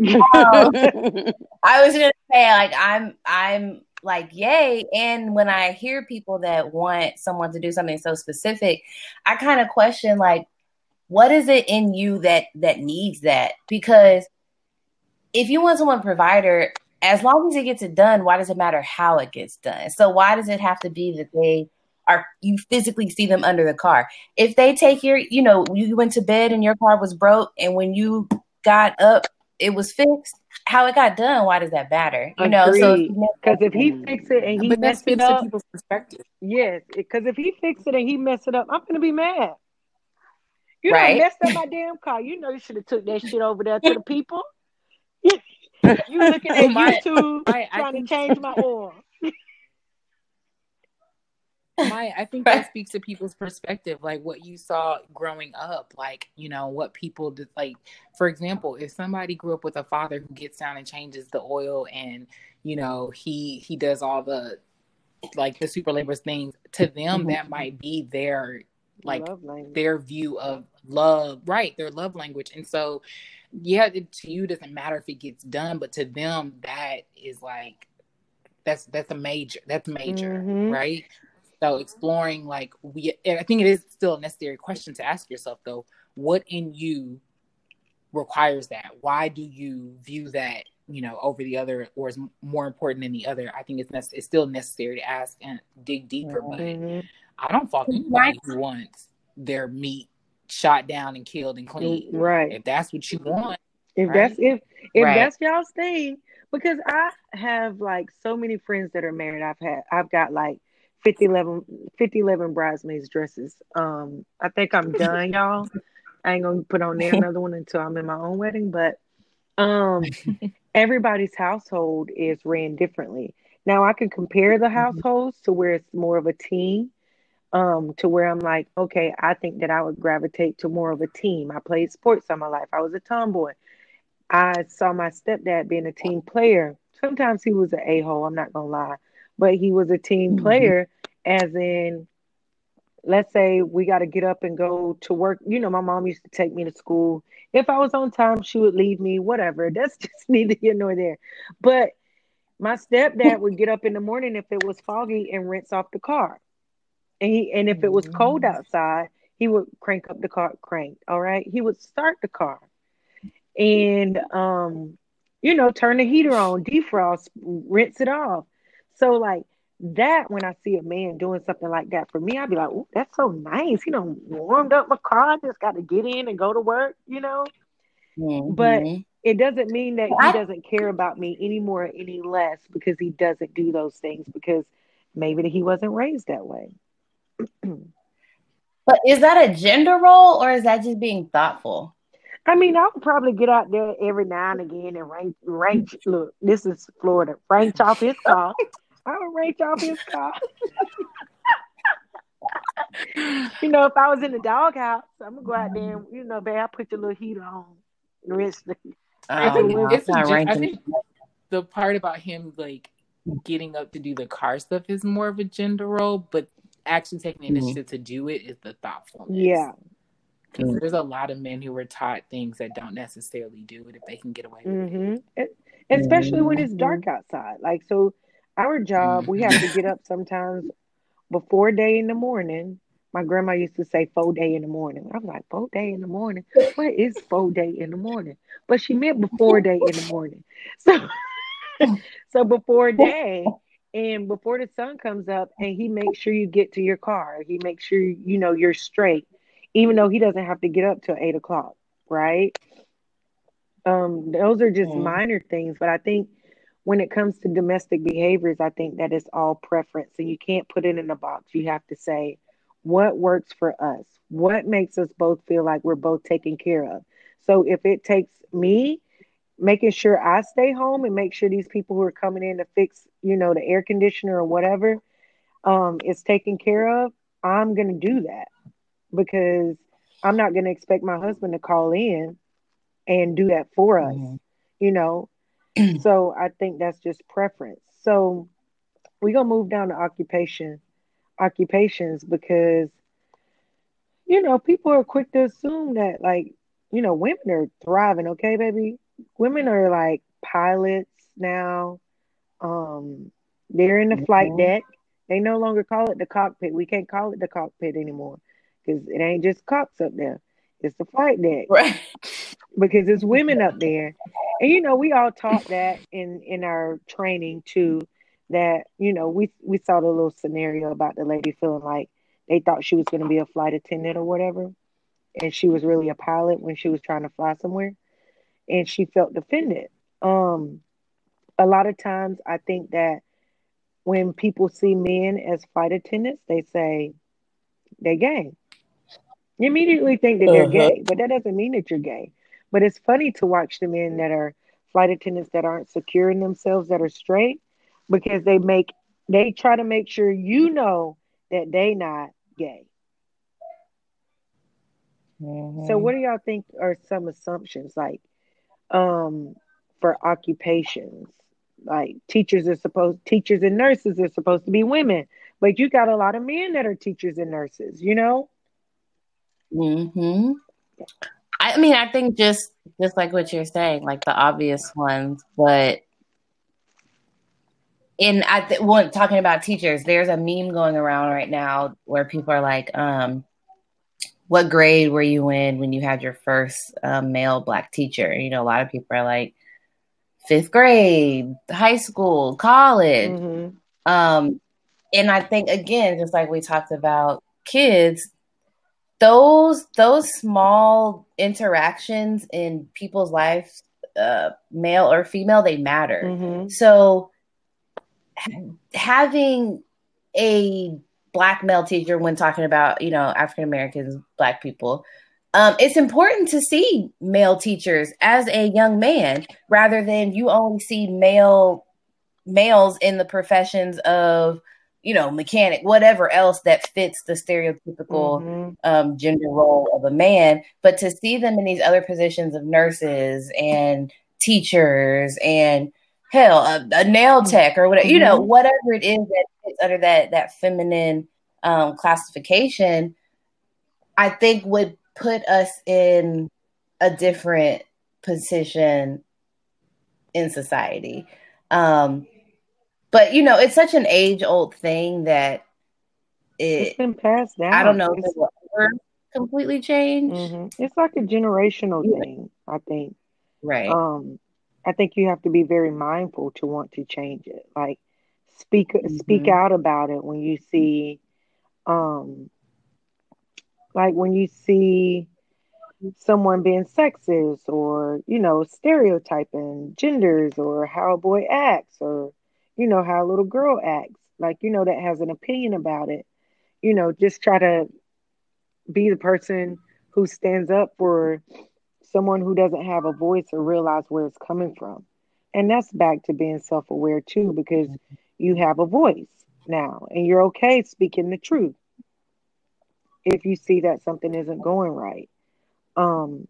[laughs] I was gonna say like I'm I'm like yay, and when I hear people that want someone to do something so specific, I kind of question like, what is it in you that that needs that? Because if you want someone provider, as long as it gets it done, why does it matter how it gets done? So why does it have to be that they are you physically see them under the car? If they take your, you know, you went to bed and your car was broke, and when you got up, it was fixed. How it got done, why does that matter? You know, so Agreed. Because if he fixes it and he but that mess it up, people's perspective. yes. Because if he fixes it and he messes it up, I'm gonna be mad. You Right. messed up my damn car. You know you should have took that shit over there to the people. You looking at My- YouTube my- trying to change my [laughs] oil. My, I think that speaks to people's perspective, like what you saw growing up, like you know what people did. Like, for example, if somebody grew up with a father who gets down and changes the oil, and you know he he does all the like the super labors things, to them mm-hmm. that might be their like their view of love, right? Their love language. And so, yeah, it, to you it doesn't matter if it gets done, but to them that is like that's that's a major that's major, Mhm. right? So exploring like we, I think it is still a necessary question to ask yourself though. What in you requires that? Why do you view that you know over the other, or is more important than the other? I think it's nec- it's still necessary to ask and dig deeper, but. Mhm. I don't fault anybody who wants their meat shot down and killed and clean. Right. If that's what you want, If Right? that's if if Right. that's y'all's thing, because I have like so many friends that are married. I've had I've got like 50 11, 50, 11 bridesmaids dresses. Um, I think I'm done, [laughs] y'all. I ain't gonna put on there another one until I'm in my own wedding, but um [laughs] everybody's household is ran differently. Now I can compare the households to where it's more of a team. Um, to where I'm like, okay, I think that I would gravitate to more of a team. I played sports all my life. I was a tomboy. I saw my stepdad being a team player. Sometimes he was an a hole, I'm not gonna lie, but he was a team Mhm. player, as in, let's say we got to get up and go to work. You know, my mom used to take me to school. If I was on time, she would leave me, whatever. [laughs] That's just [laughs] neither here nor there. But my stepdad would get up in the morning if it was foggy and rinse off the car. And he and if it was cold outside, he would crank up the car crank. all right? He would start the car and um you know turn the heater on defrost rinse it off so like that when i see a man doing something like that for me i'd be like oh that's so nice you know warmed up my car I just got to get in and go to work you know But- Mhm. it doesn't mean that he doesn't care about me any more or any less because he doesn't do those things because maybe he wasn't raised that way [clears throat] but is that a gender role or is that just being thoughtful? I mean, I would probably get out there every now and again and rank, rank. Look, this is Florida. Rank off his [laughs] car. I would rank off his car. you know, if I was in the doghouse, I'm gonna go out there and you know, babe, I put your little heater on. The rest of the- I Oh, think no, it's it's not a gen- I ranking. think the part about him like getting up to do the car stuff is more of a gender role, but actually taking the Mhm. initiative to do it is the thoughtfulness. yeah. because Mm. there's a lot of men who were taught things that don't necessarily do it if they can get away with it. hmm Especially when it's dark outside. Like so our job, we have to get up sometimes before day in the morning. My grandma used to say four day in the morning. I'm like, four day in the morning? What is four day in the morning? But she meant before day in the morning. So [laughs] so before day and before the sun comes up and he makes sure you get to your car. He makes sure you know you're straight, even though he doesn't have to get up till eight o'clock, right? Um, those are just Mhm. minor things, but I think when it comes to domestic behaviors, I think that it's all preference and you can't put it in a box. You have to say what works for us, what makes us both feel like we're both taken care of. So if it takes me making sure I stay home and make sure these people who are coming in to fix, you know, the air conditioner or whatever, um, is taken care of, I'm gonna do that because I'm not gonna expect my husband to call in and do that for us, Mhm. you know. [clears throat] so I think that's just preference. So we're gonna move down to occupation occupations because you know people are quick to assume that like you know women are thriving okay baby women are like pilots now um they're in the flight Mhm. deck they no longer call it the cockpit we can't call it the cockpit anymore because it ain't just cocks up there it's the flight deck Right. because it's women up there. And you know, we all taught that in in our training too. That you know, we we saw the little scenario about the lady feeling like they thought she was going to be a flight attendant or whatever, and she was really a pilot when she was trying to fly somewhere, and she felt defended. Um, a lot of times, I think that when people see men as flight attendants, they say they're gay. You immediately think that they're Uh-huh. gay, but that doesn't mean that you're gay. But it's funny to watch the men that are flight attendants that aren't secure in themselves, that are straight, because they make they try to make sure you know that they not gay. Mhm. So what do y'all think are some assumptions like um for occupations? Like teachers are supposed teachers and nurses are supposed to be women, but you got a lot of men that are teachers and nurses, you know? hmm I mean, I think just just like what you're saying, like the obvious ones, but in I th- one talking about teachers, there's a meme going around right now where people are like, um, "What grade were you in when you had your first um, male black teacher?" You know, a lot of people are like, fifth grade, high school, college. Mhm. Um, and I think again, just like we talked about kids, those those small interactions in people's lives, uh, male or female, they matter. Mhm. So ha- having a black male teacher when talking about you know African Americans, black people. Um, it's important to see male teachers as a young man rather than you only see male males in the professions of you know mechanic whatever else that fits the stereotypical Mhm. um, gender role of a man but to see them in these other positions of nurses and teachers and hell a, a nail tech or whatever you know Mhm. whatever it is that under that that feminine um, classification i think would put us in a different position in society um but you know it's such an age old thing that It's it been passed down. i don't know if it will ever completely change mhm. it's like a generational Yeah. thing, I think. right Um, I think you have to be very mindful to want to change it. Like speak speak Mhm. out about it when you see um like when you see someone being sexist or you know stereotyping genders or how a boy acts or you know how a little girl acts. Like you know that has an opinion about it. You know just try to be the person who stands up for someone who doesn't have a voice or realize where it's coming from. And that's back to being self-aware too because you have a voice now and you're okay speaking the truth if you see that something isn't going right. Um,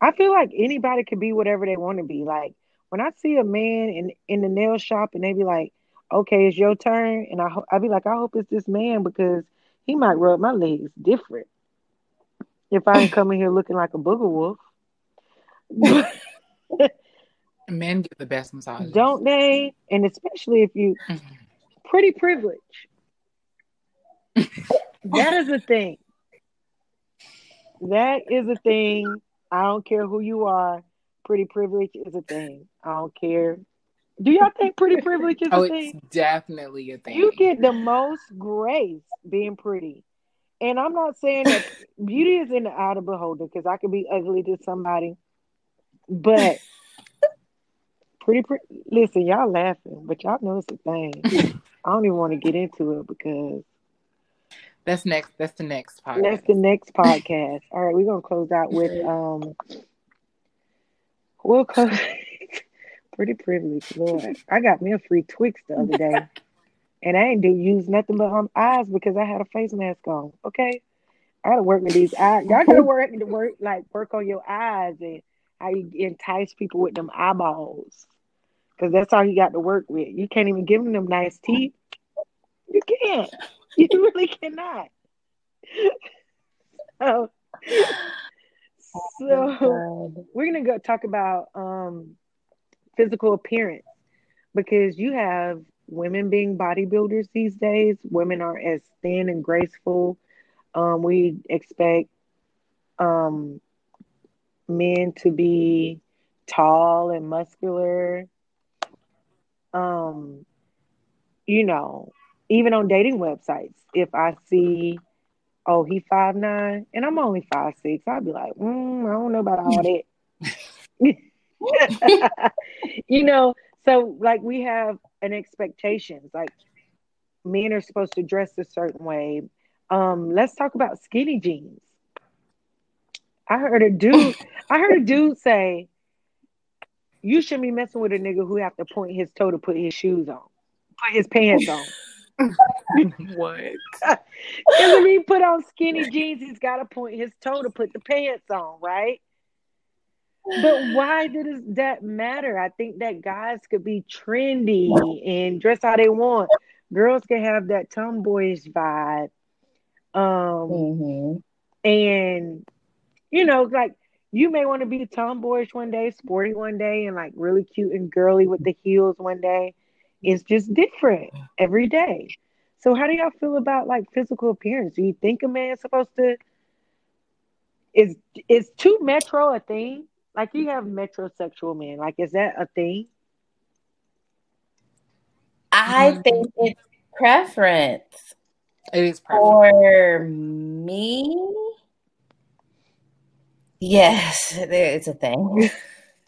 I feel like anybody could be whatever they want to be. Like when I see a man in in the nail shop and they be like, "Okay, it's your turn," and I ho- I be like, "I hope it's this man because he might rub my legs different if I ain't [laughs] coming here looking like a booger wolf." [laughs] [laughs] Men get the best massages. Don't they? And especially if you Mhm. pretty privilege. that is a thing. That is a thing. I don't care who you are. Pretty privilege is a thing. I don't care. Do y'all think pretty privilege is Oh, a it's thing? definitely a thing. You get the most grace being pretty. And I'm not saying that beauty is in the eye of the beholder because I could be ugly to somebody. But pretty, pretty, listen, y'all laughing, but y'all know it's a thing. [laughs] I don't even want to get into it because That's next. That's the next part. that's the next podcast. All right, we're gonna close out with um we'll close [laughs] pretty privileged, Lord. I got me a free Twix the other day. [laughs] And I ain't do use nothing but um eyes because I had a face mask on. Okay. I gotta work with these eyes. Y'all gotta work to work like work on your eyes and how you entice people with them eyeballs. Cause that's all you got to work with. You can't even give them them nice teeth. You can't. [laughs] You really cannot. [laughs] So, so we're gonna go talk about um physical appearance because you have women being bodybuilders these days. Women are as thin and graceful. Um, we expect um men to be tall and muscular. Um, you know, even on dating websites, if I see oh, he five nine, and I'm only five six. I'd be like, mm, I don't know about all that. [laughs] you know, so like we have an expectations. Like men are supposed to dress a certain way. Um, let's talk about skinny jeans. I heard a dude. I heard a dude say, "You shouldn't be messing with a nigga who have to point his toe to put his shoes on, put his pants on." [laughs] what? Because if he put on skinny jeans, he's got to point his toe to put the pants on, right? But why does that matter? I think that guys could be trendy and dress how they want. Girls can have that tomboyish vibe. Um, Mhm. and you know, like you may want to be tomboyish one day, sporty one day, and like really cute and girly with the heels one day. It's just different every day. So how do y'all feel about like physical appearance? Do you think a man's supposed to is is too metro a thing? Like you have metrosexual men. Like is that a thing? I Mhm. think it's preference. It is perfect. For me, yes, it's a thing.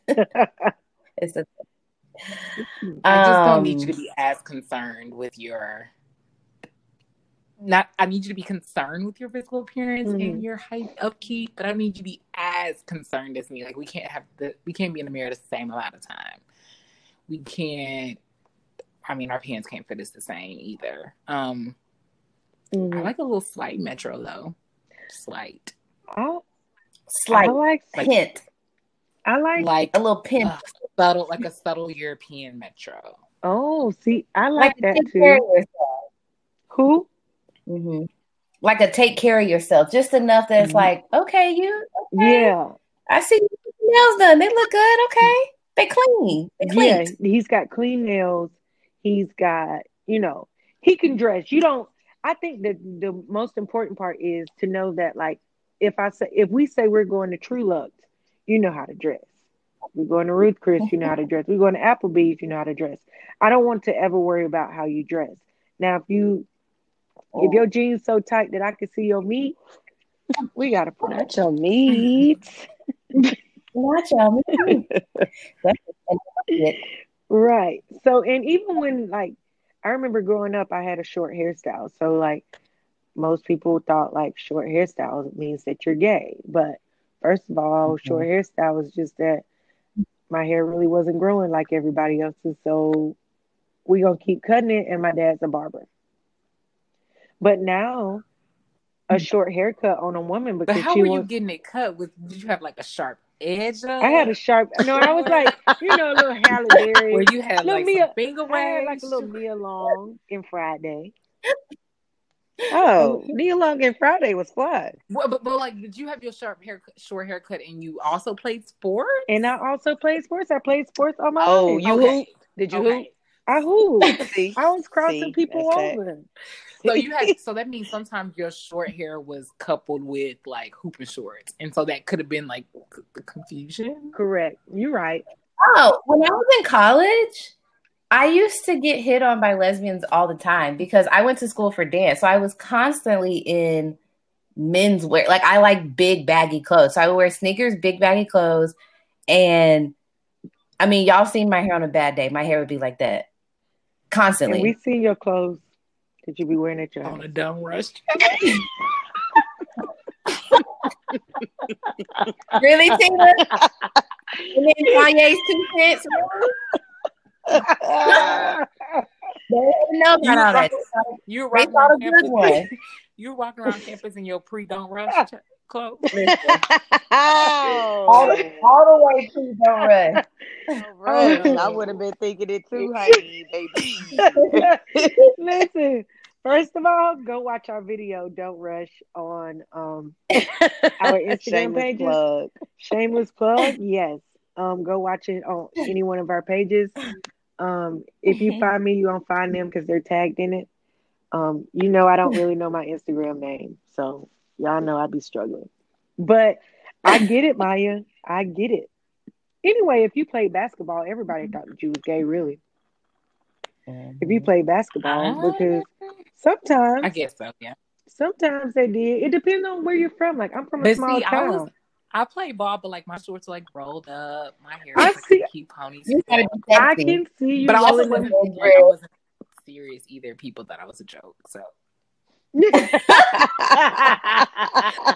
[laughs] it's a I just don't need you Um, to be as concerned with your. Not, I need you to be concerned with your physical appearance Mhm. and your height upkeep, but I need you to be as concerned as me. Like we can't have the, we can't be in the mirror the same amount of time. We can't. I mean, our pants can't fit us the same either. Um, I Mhm. like a little slight metro though, slight, I, I slight like Like- hint, I like like a little pin, uh, subtle, like a subtle European metro. oh see I like, like that take care of too. yourself. Who? hmm Like a take care of yourself, just enough that it's Mhm. like, okay, you, okay, Yeah. I see nails done. They look good. Okay, they clean. They Yeah, clean. he's got clean nails. He's got, you know, he can dress. You don't. I think that the most important part is to know that, like, if I say, if we say we're going to True Lux, you know how to dress. We're going to Ruth Chris, you know how to dress. We're going to Applebee's, you know how to dress. I don't want to ever worry about how you dress. Now, if you, if your jeans so tight that I can see your meat, we gotta put out your meat. [laughs] Not. That's it. Right. So, and even when like I remember growing up, I had a short hairstyle. So, like most people thought like short hairstyles means that you're gay. But first of all, mm-hmm. short hairstyle was just that my hair really wasn't growing like everybody else's. So we gonna keep cutting it, and my dad's a barber. But now a mm. short haircut on a woman But how were you getting it cut? With did you have like a sharp edge? Up? I had a sharp. No, I was like, you know, a little [laughs] Halle Berry. where you had little like Mia- finger I had like a little Nia Long in Friday. Oh, Nia Long and Friday was fly. Well, but, but like, did you have your sharp hair, short haircut, and you also played sports? And I also played sports. I played sports all my Oh, life. you Okay. hoop? Did you Okay. I hooped. hoop? [laughs] See, I was crossing See, people that's over. So you had, [laughs] so that means sometimes your short hair was coupled with like hooping shorts, and so that could have been like the confusion. Correct. You're right. Oh, when I was in college, I used to get hit on by lesbians all the time because I went to school for dance. So I was constantly in men's wear. Like I like big baggy clothes. So I would wear sneakers, big baggy clothes, and I mean, y'all seen my hair on a bad day. My hair would be like that And constantly. we see your clothes that you be wearing at your On house. a dumb rush. [laughs] really, Tina? and then Kanye's two cents. They didn't know You about all rock- that. You were They rocking thought a around good campus. one. [laughs] You were walking around campus in your pre don't rush [laughs] ch- clothes. [laughs] all, the, all the way to don't run. Right. I would have been thinking it too, honey, baby. Listen, first of all, go watch our video. Don't rush on um our Instagram Shameless pages. plug. Shameless plug. Yes. Um, go watch it on any one of our pages. Um, if you find me, you gonna find them because they're tagged in it. Um, you know I don't really know my Instagram name, so y'all know I'd be struggling. But I get it, Maya. I get it. Anyway, if you played basketball, everybody thought that you was gay, really. If you played basketball, because sometimes I guess so, yeah. sometimes they did. It depends on where you're from. Like I'm from a But small see, I town. was I play ball, but like my shorts were like rolled up. My hair is like see- a cute ponytail. You gotta be I sexy. can see you But I also wasn't like I wasn't serious either. People thought I was a joke, so [laughs]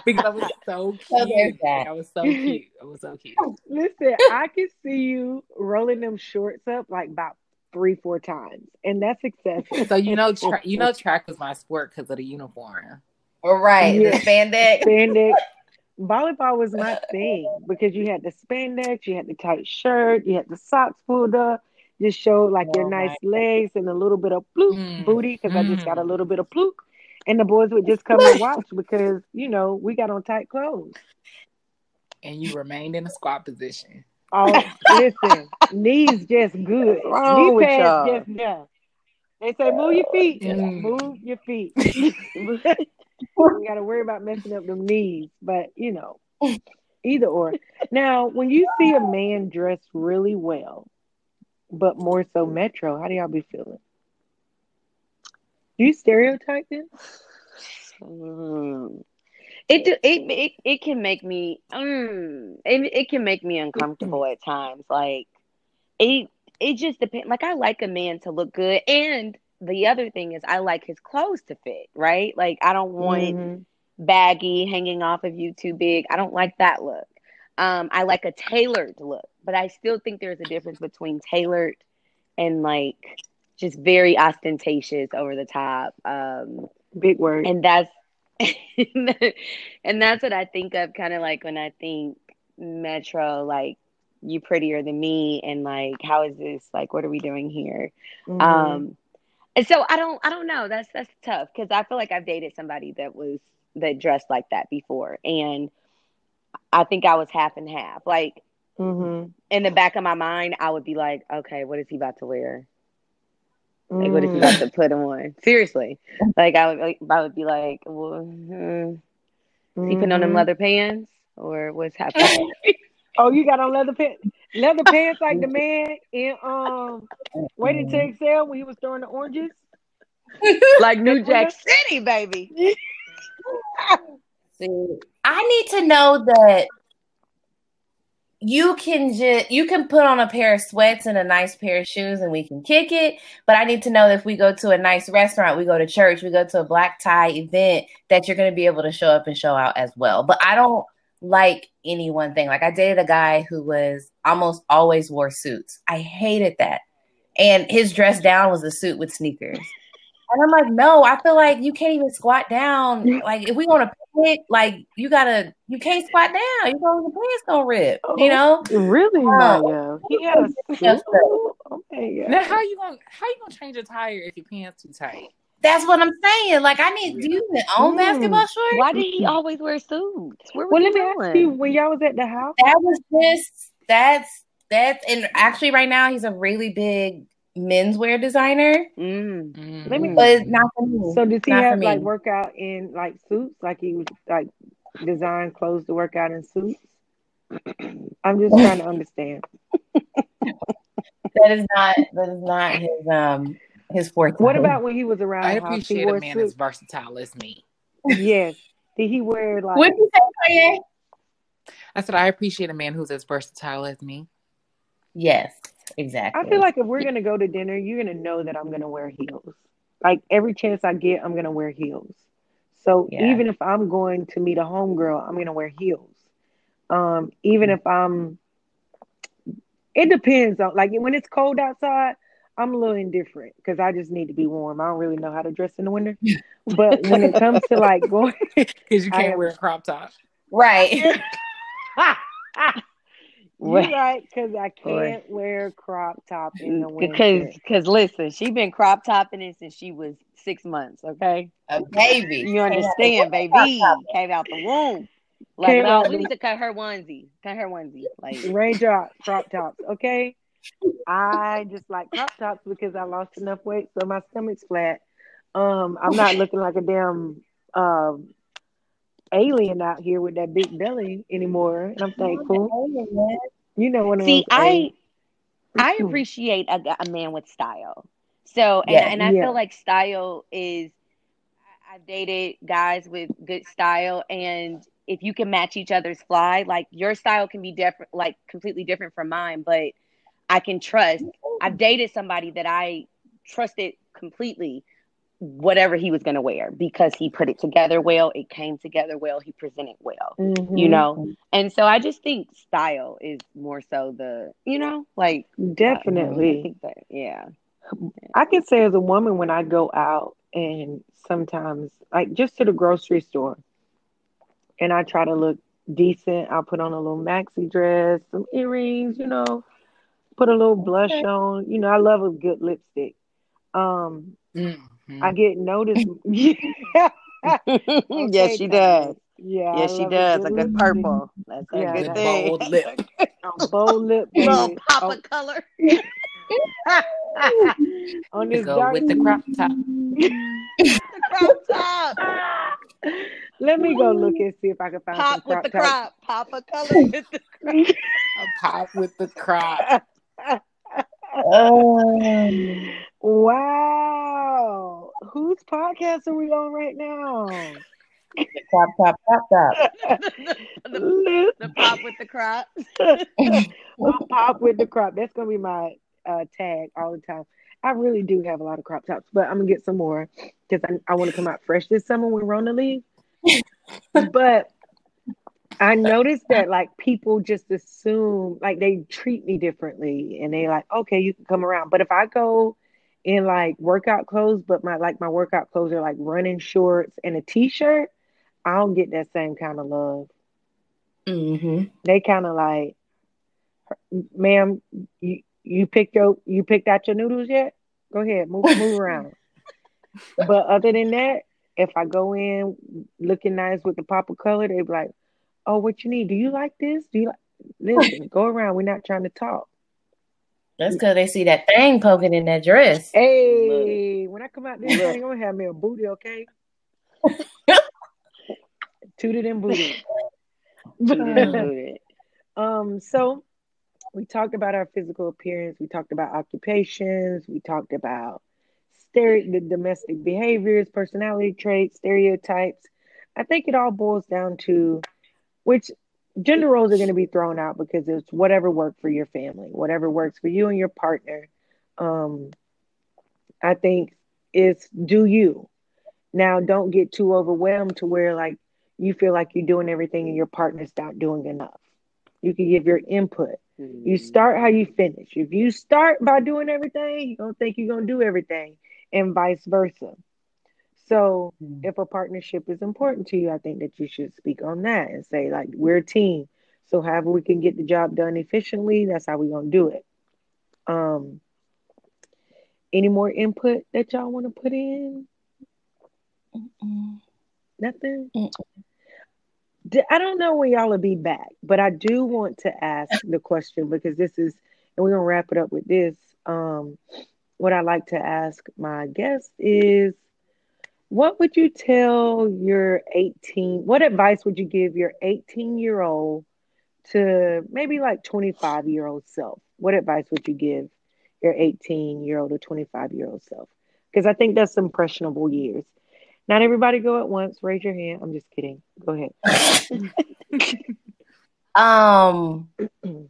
because I was so So there's cute. that. I was so cute. I was so cute. [laughs] Listen, I can see you rolling them shorts up like about three, four times, and that's excessive. So you know, [laughs] tra- you know, track was my sport because of the uniform. All right, Yeah. the spandex. Spandex. Volleyball was my [laughs] thing because you had the spandex, you had the tight shirt, you had the socks pulled up, just showed like your Oh, nice my legs and a little bit of pluke Mm. booty because I just got a Mm. little bit of pluke. And the boys would just come and watch because, you know, we got on tight clothes. And you remained in a squat position. Oh, [laughs] listen, knees just good. Wrong Knee pads just yeah. They say move your feet. Mm. Move your feet. [laughs] you got to worry about messing up them knees, but you know, either or. Now, when you see a man dressed really well, but more so metro, how do y'all be feeling? Do you stereotype them? It, do- it it it can make me mm, it, it can make me uncomfortable at times. Like it it just depends. Like I like a man to look good, and the other thing is I like his clothes to fit. Right? Like I don't want Mhm. baggy hanging off of you too big. I don't like that look. Um, I like a tailored look, but I still think there's a difference between tailored and like just very ostentatious over the top. Um, Big word. and that's [laughs] and that's what I think of kind of like when I think metro like you prettier than me and like how is this like what are we doing here Mhm. um and so I don't I don't know that's that's tough because I feel like I've dated somebody that was that dressed like that before and I think I was half and half like Mhm. in the back of my mind I would be like okay what is he about to wear like, what is he Mm. about to put on? Seriously. Like, I would, like, I would be like, well, hmm, is he putting on them Mhm. leather pants? Or what's happening? [laughs] Oh, you got on leather pants, leather pants like the [laughs] man in um Waiting to Exhale when he was throwing the oranges. [laughs] like New Jack City, baby. [laughs] See, I need to know that you can just you can put on a pair of sweats and a nice pair of shoes and we can kick it. But I need to know that if we go to a nice restaurant, we go to church, we go to a black tie event, that you're going to be able to show up and show out as well. But I don't like any one thing. Like I dated a guy who was almost always wore suits. I hated that. And his dress down was a suit with sneakers. And I'm like, no, I feel like you can't even squat down. Like if we want to pick, like you gotta, you can't squat down. You know, your pants gonna rip. You oh, know, Really, um, Maya? He had Yes, suit. Oh my god. Now how you gonna how you gonna change a tire if your pants too tight? That's what I'm saying. Like I need. Do you even own Mm. basketball shorts? Why did he always wear suits? Where was Well, he let me ask going? you, when y'all was at the house, That was just that's that's and actually right now he's a really big menswear designer, Mm. Mm. Let me- but it's not for me. so does he Not have like workout in like suits? Like he was like design clothes to work out in suits? [clears throat] I'm just trying to [laughs] understand. that is not that is not his um his forte. What about when he was around I the house? He appreciate a man as versatile as me. Yes. Did he wear like? What did you say, Kanye? I said I appreciate a man who's as versatile as me. Yes, exactly. I feel like if we're gonna go to dinner, you're gonna know that I'm gonna wear heels. Like every chance I get, I'm gonna wear heels. So Yeah. even if I'm going to meet a homegirl, I'm gonna wear heels. Um, even if I'm, it depends on like when it's cold outside. I'm a little indifferent because I just need to be warm. I don't really know how to dress in the winter. [laughs] But when it comes to like going, [laughs] Because you can't am- wear a crop top. right. [laughs] you're right because I can't wear crop top in the mm, winter. Because, because listen, she's been crop topping it since she was six months. Okay, A baby. you understand, baby? Came out the womb. Like Came no, out we the- used to cut her onesie, cut her onesie. Like raindrop crop tops. Okay, I just like crop tops because I lost enough weight, so my stomach's flat. Um, I'm not looking like a damn um alien out here with that big belly anymore, and I'm thankful. You know what See, I I appreciate a, a man with style. So, and, Yeah. and I Yeah. feel like style is. I- I've dated guys with good style, and if you can match each other's fly, like your style can be different, like completely different from mine, but I can trust. I've dated somebody that I trusted completely, whatever he was going to wear, because he put it together well, it came together well, he presented well Mhm. you know and so i just think style is more so the you know like I definitely. think that yeah I can say as a woman when I go out and sometimes like just to the grocery store and I try to look decent, I'll put on a little maxi dress, some earrings, you know, put a little blush on. You know, I love a good lipstick. Um, Mhm. I get noticed. [laughs] [laughs] yeah. yes she does Yeah. I yes she does a good good lipstick. purple that's a Yeah. good Good thing bold lip. [laughs] A bold lip. little pop on, of color on this go dark with the crop top. the crop top Let me go look and see if I can find some pop with the tops. crop pop of color with the crop A pop with the crop. Um, [laughs] Wow. Whose podcast are we on right now? top, top, top, top. [laughs] the, the pop with the crop [laughs] I'll pop with the crop. That's gonna be my uh, tag all the time. I really do have a lot of crop tops, but I'm gonna get some more because I, I want to come out fresh this summer when Rona leaves. but I noticed that like people just assume like they treat me differently, and they like, okay, you can come around. But if I go in like workout clothes, but my like my workout clothes are like running shorts and a t-shirt, I don't get that same kind of love. Mm-hmm. They kind of like, ma'am, you you picked your you picked out your noodles yet? Go ahead, move move around. [laughs] But other than that, if I go in looking nice with the pop of color, they be like, "Oh, what you need? Do you like this? Do you like?" Listen, [laughs] go around. We're not trying to talk. That's because they see that thing poking in that dress. Hey, when I come out this thing, I'm gonna have me a booty, okay? Tooted and booted. Um, so we talked about our physical appearance, we talked about occupations, we talked about stere- the domestic behaviors, personality traits, stereotypes. I think it all boils down to which gender roles are going to be thrown out because it's whatever worked for your family, whatever works for you and your partner. Um, I think it's do you. Now, don't get too overwhelmed to where like you feel like you're doing everything and your partner's not doing enough. You can give your input. You start how you finish. If you start by doing everything, you're gonna think you're gonna do everything. and vice versa. So Mm. if a partnership is important to you, I think that you should speak on that and say, like, we're a team. So however we can get the job done efficiently, that's how we're gonna do it. Um any more input that y'all want to put in? Mm. Nothing? Mm. D- I don't know when y'all will be back, but I do want to ask the question because this is, and we're gonna wrap it up with this. Um, what I like to ask my guests is, what would you tell your 18? What advice would you give your 18 year old to maybe like 25 year old self? What advice would you give your 18 year old or 25 year old self? Because I think that's impressionable years. Not everybody go at once. Raise your hand. I'm just kidding. Go ahead. [laughs] Um, [clears throat]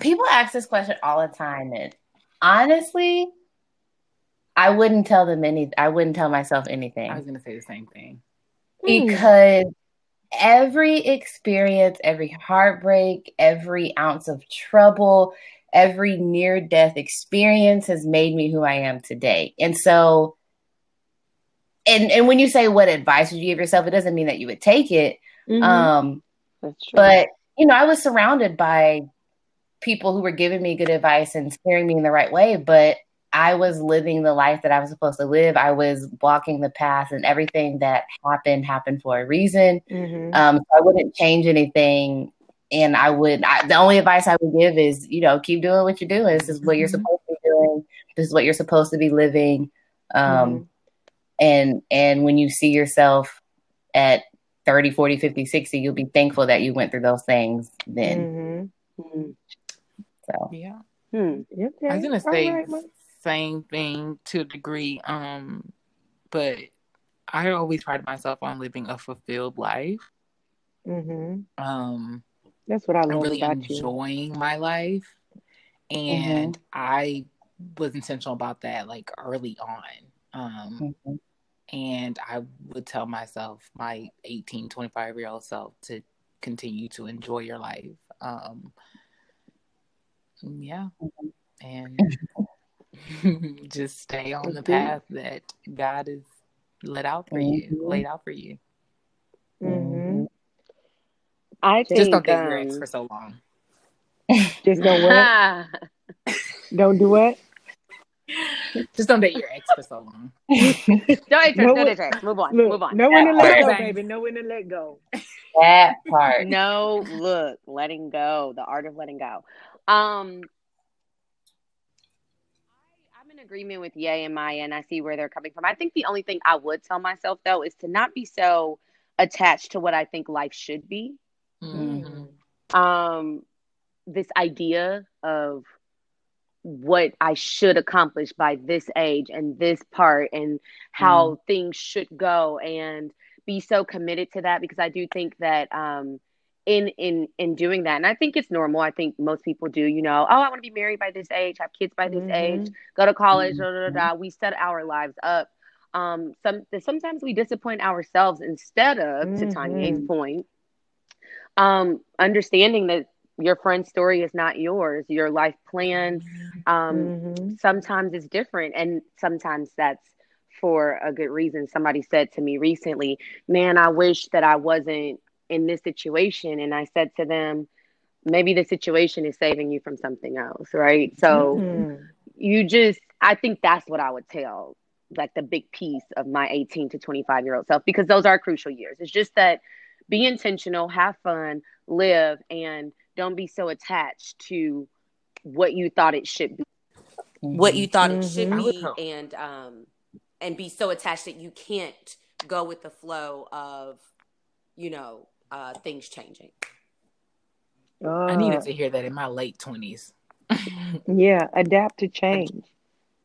people ask this question all the time, and honestly, I wouldn't tell them any. I wouldn't tell myself anything I was gonna say the same thing. because every experience, every heartbreak, every ounce of trouble, every near death experience has made me who I am today. And so, and and when you say what advice would you give yourself, it doesn't mean that you would take it. Mhm. Um, That's true. but you know, I was surrounded by people who were giving me good advice and steering me in the right way, but I was living the life that I was supposed to live. I was walking the path, and everything that happened happened for a reason. Mhm. Um, so I wouldn't change anything, and I would. I, the only advice I would give is, you know, keep doing what you're doing. This is what you're Mhm. supposed to be doing. This is what you're supposed to be living. Um, and and when you see yourself at 30 40 50 60 you'll be thankful that you went through those things then Mhm. Mm. so Yeah. Hmm. Okay. I was gonna say right, Mike. Same thing to a degree. Um, but I always pride myself on living a fulfilled life. Mhm. Um, That's what I I'm really about you. enjoying my life, and I was intentional about that like early on. Um, mhm. and I would tell myself, my 18, 25 year old self, to continue to enjoy your life. Um, yeah, and [laughs] [laughs] just stay on the path that God has let out for you, Mhm. laid out for you. Mhm. I think Just don't date your ex um, for so long. [laughs] Just don't what? [laughs] Don't do what? Just don't date your ex for so long. don't interest, No don't one- Move on, Look, move on. know when to let go, baby. Know when to let go. that part No, look, letting go, the art of letting go. Um, I, I'm in agreement with Ye and Maya, and I see where they're coming from. I think the only thing I would tell myself though is to not be so attached to what I think life should be. Mhm. Um, this idea of what I should accomplish by this age and this part and how things should go and be so committed to that because I do think that um in in in doing that and I think it's normal I think most people do you know oh I want to be married by this age have kids by this Mhm. age go to college da, da, da, da. we set our lives up um some sometimes we disappoint ourselves instead of to Tanya's Mhm. point um understanding that your friend's story is not yours your life plans um Mhm. sometimes it's different and sometimes that's for a good reason somebody said to me recently man i wish that i wasn't in this situation and i said to them maybe the situation is saving you from something else right so Mhm. you just i think that's what i would tell like the big piece of my 18 to 25 year old self because those are crucial years it's just that be intentional have fun live and don't be so attached to what you thought it should be what you thought it should. I would be and um and be so attached that you can't go with the flow of you know uh things changing I needed Uh, to hear that in my late 20s. [laughs] yeah, adapt to change.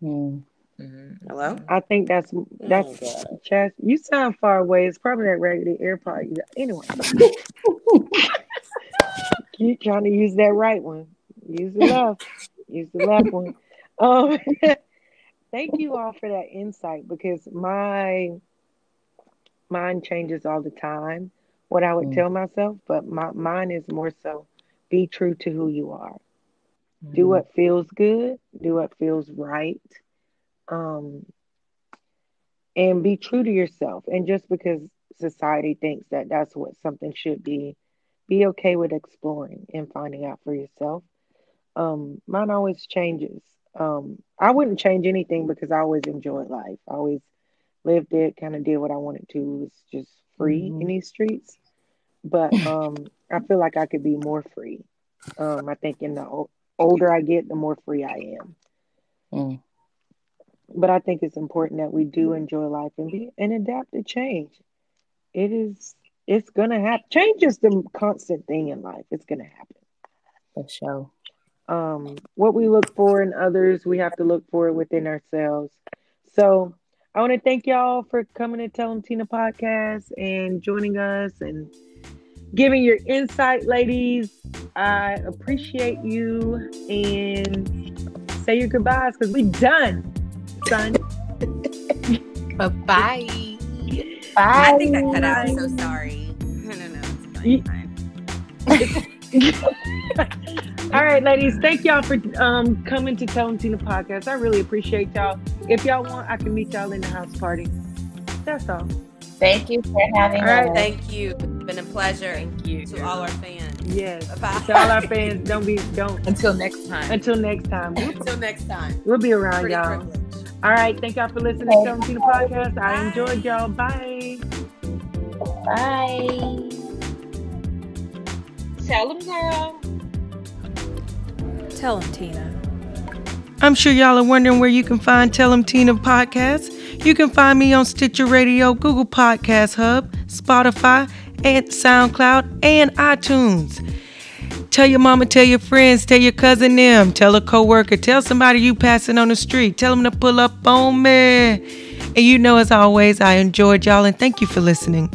Mm. Mhm. hello I think that's that's God. Chas. You sound far away. It's probably that raggedy AirPod. you got. Anyway, [laughs] keep trying to use that right one. Use the left. Use the left one. Um, [laughs] thank you all for that insight because my mind changes all the time. What I would Mm. tell myself, but my mine is more so: be true to who you are. Do Mm. what feels good. Do what feels right. Um, and be true to yourself. And just because society thinks that that's what something should be, be okay with exploring and finding out for yourself. Um, mine always changes. Um, I wouldn't change anything because I always enjoyed life. I always lived it, kind of did what I wanted to. It was just free Mhm. in these streets. But um, I feel like I could be more free. Um, I think in the o- older I get, the more free I am. Mm. But I think it's important that we do enjoy life and be and adapt to change. It is it's gonna happen. Change is the constant thing in life. It's gonna happen. For sure. um, what we look for in others, we have to look for it within ourselves. So I want to thank y'all for coming to Tell 'em Tina podcast and joining us and giving your insight, ladies. I appreciate you and say your goodbyes because we done, son. [laughs] Bye bye. Bye. I think I cut out. I'm so sorry. No, [laughs] no, no. It's fine. Ye- fine. [laughs] All right, ladies. Thank y'all for um, coming to Tell 'em Tina podcast. I really appreciate y'all. If y'all want, I can meet y'all in the Houseparty. That's all. Thank you for having All right, us. Thank you. It's been a pleasure. Thank you. To all our fans. Yes. Bye. To all our fans, [laughs] don't be don't. Until next time. Until next time, [laughs] Until next time. we'll be around, Pretty y'all. privileged. All right, thank y'all for listening to Come to the podcast. I enjoyed y'all. Bye. Bye. Tell them, girl. Tell 'em, Tina. I'm sure y'all are wondering where you can find Tell 'em Tina podcast. You can find me on Stitcher Radio, Google Podcast Hub, Spotify, and SoundCloud, and iTunes. Tell your mama, tell your friends, tell your cousin them, tell a coworker, tell somebody you passing on the street, tell them to pull up on me. And you know, as always, I enjoyed y'all and thank you for listening.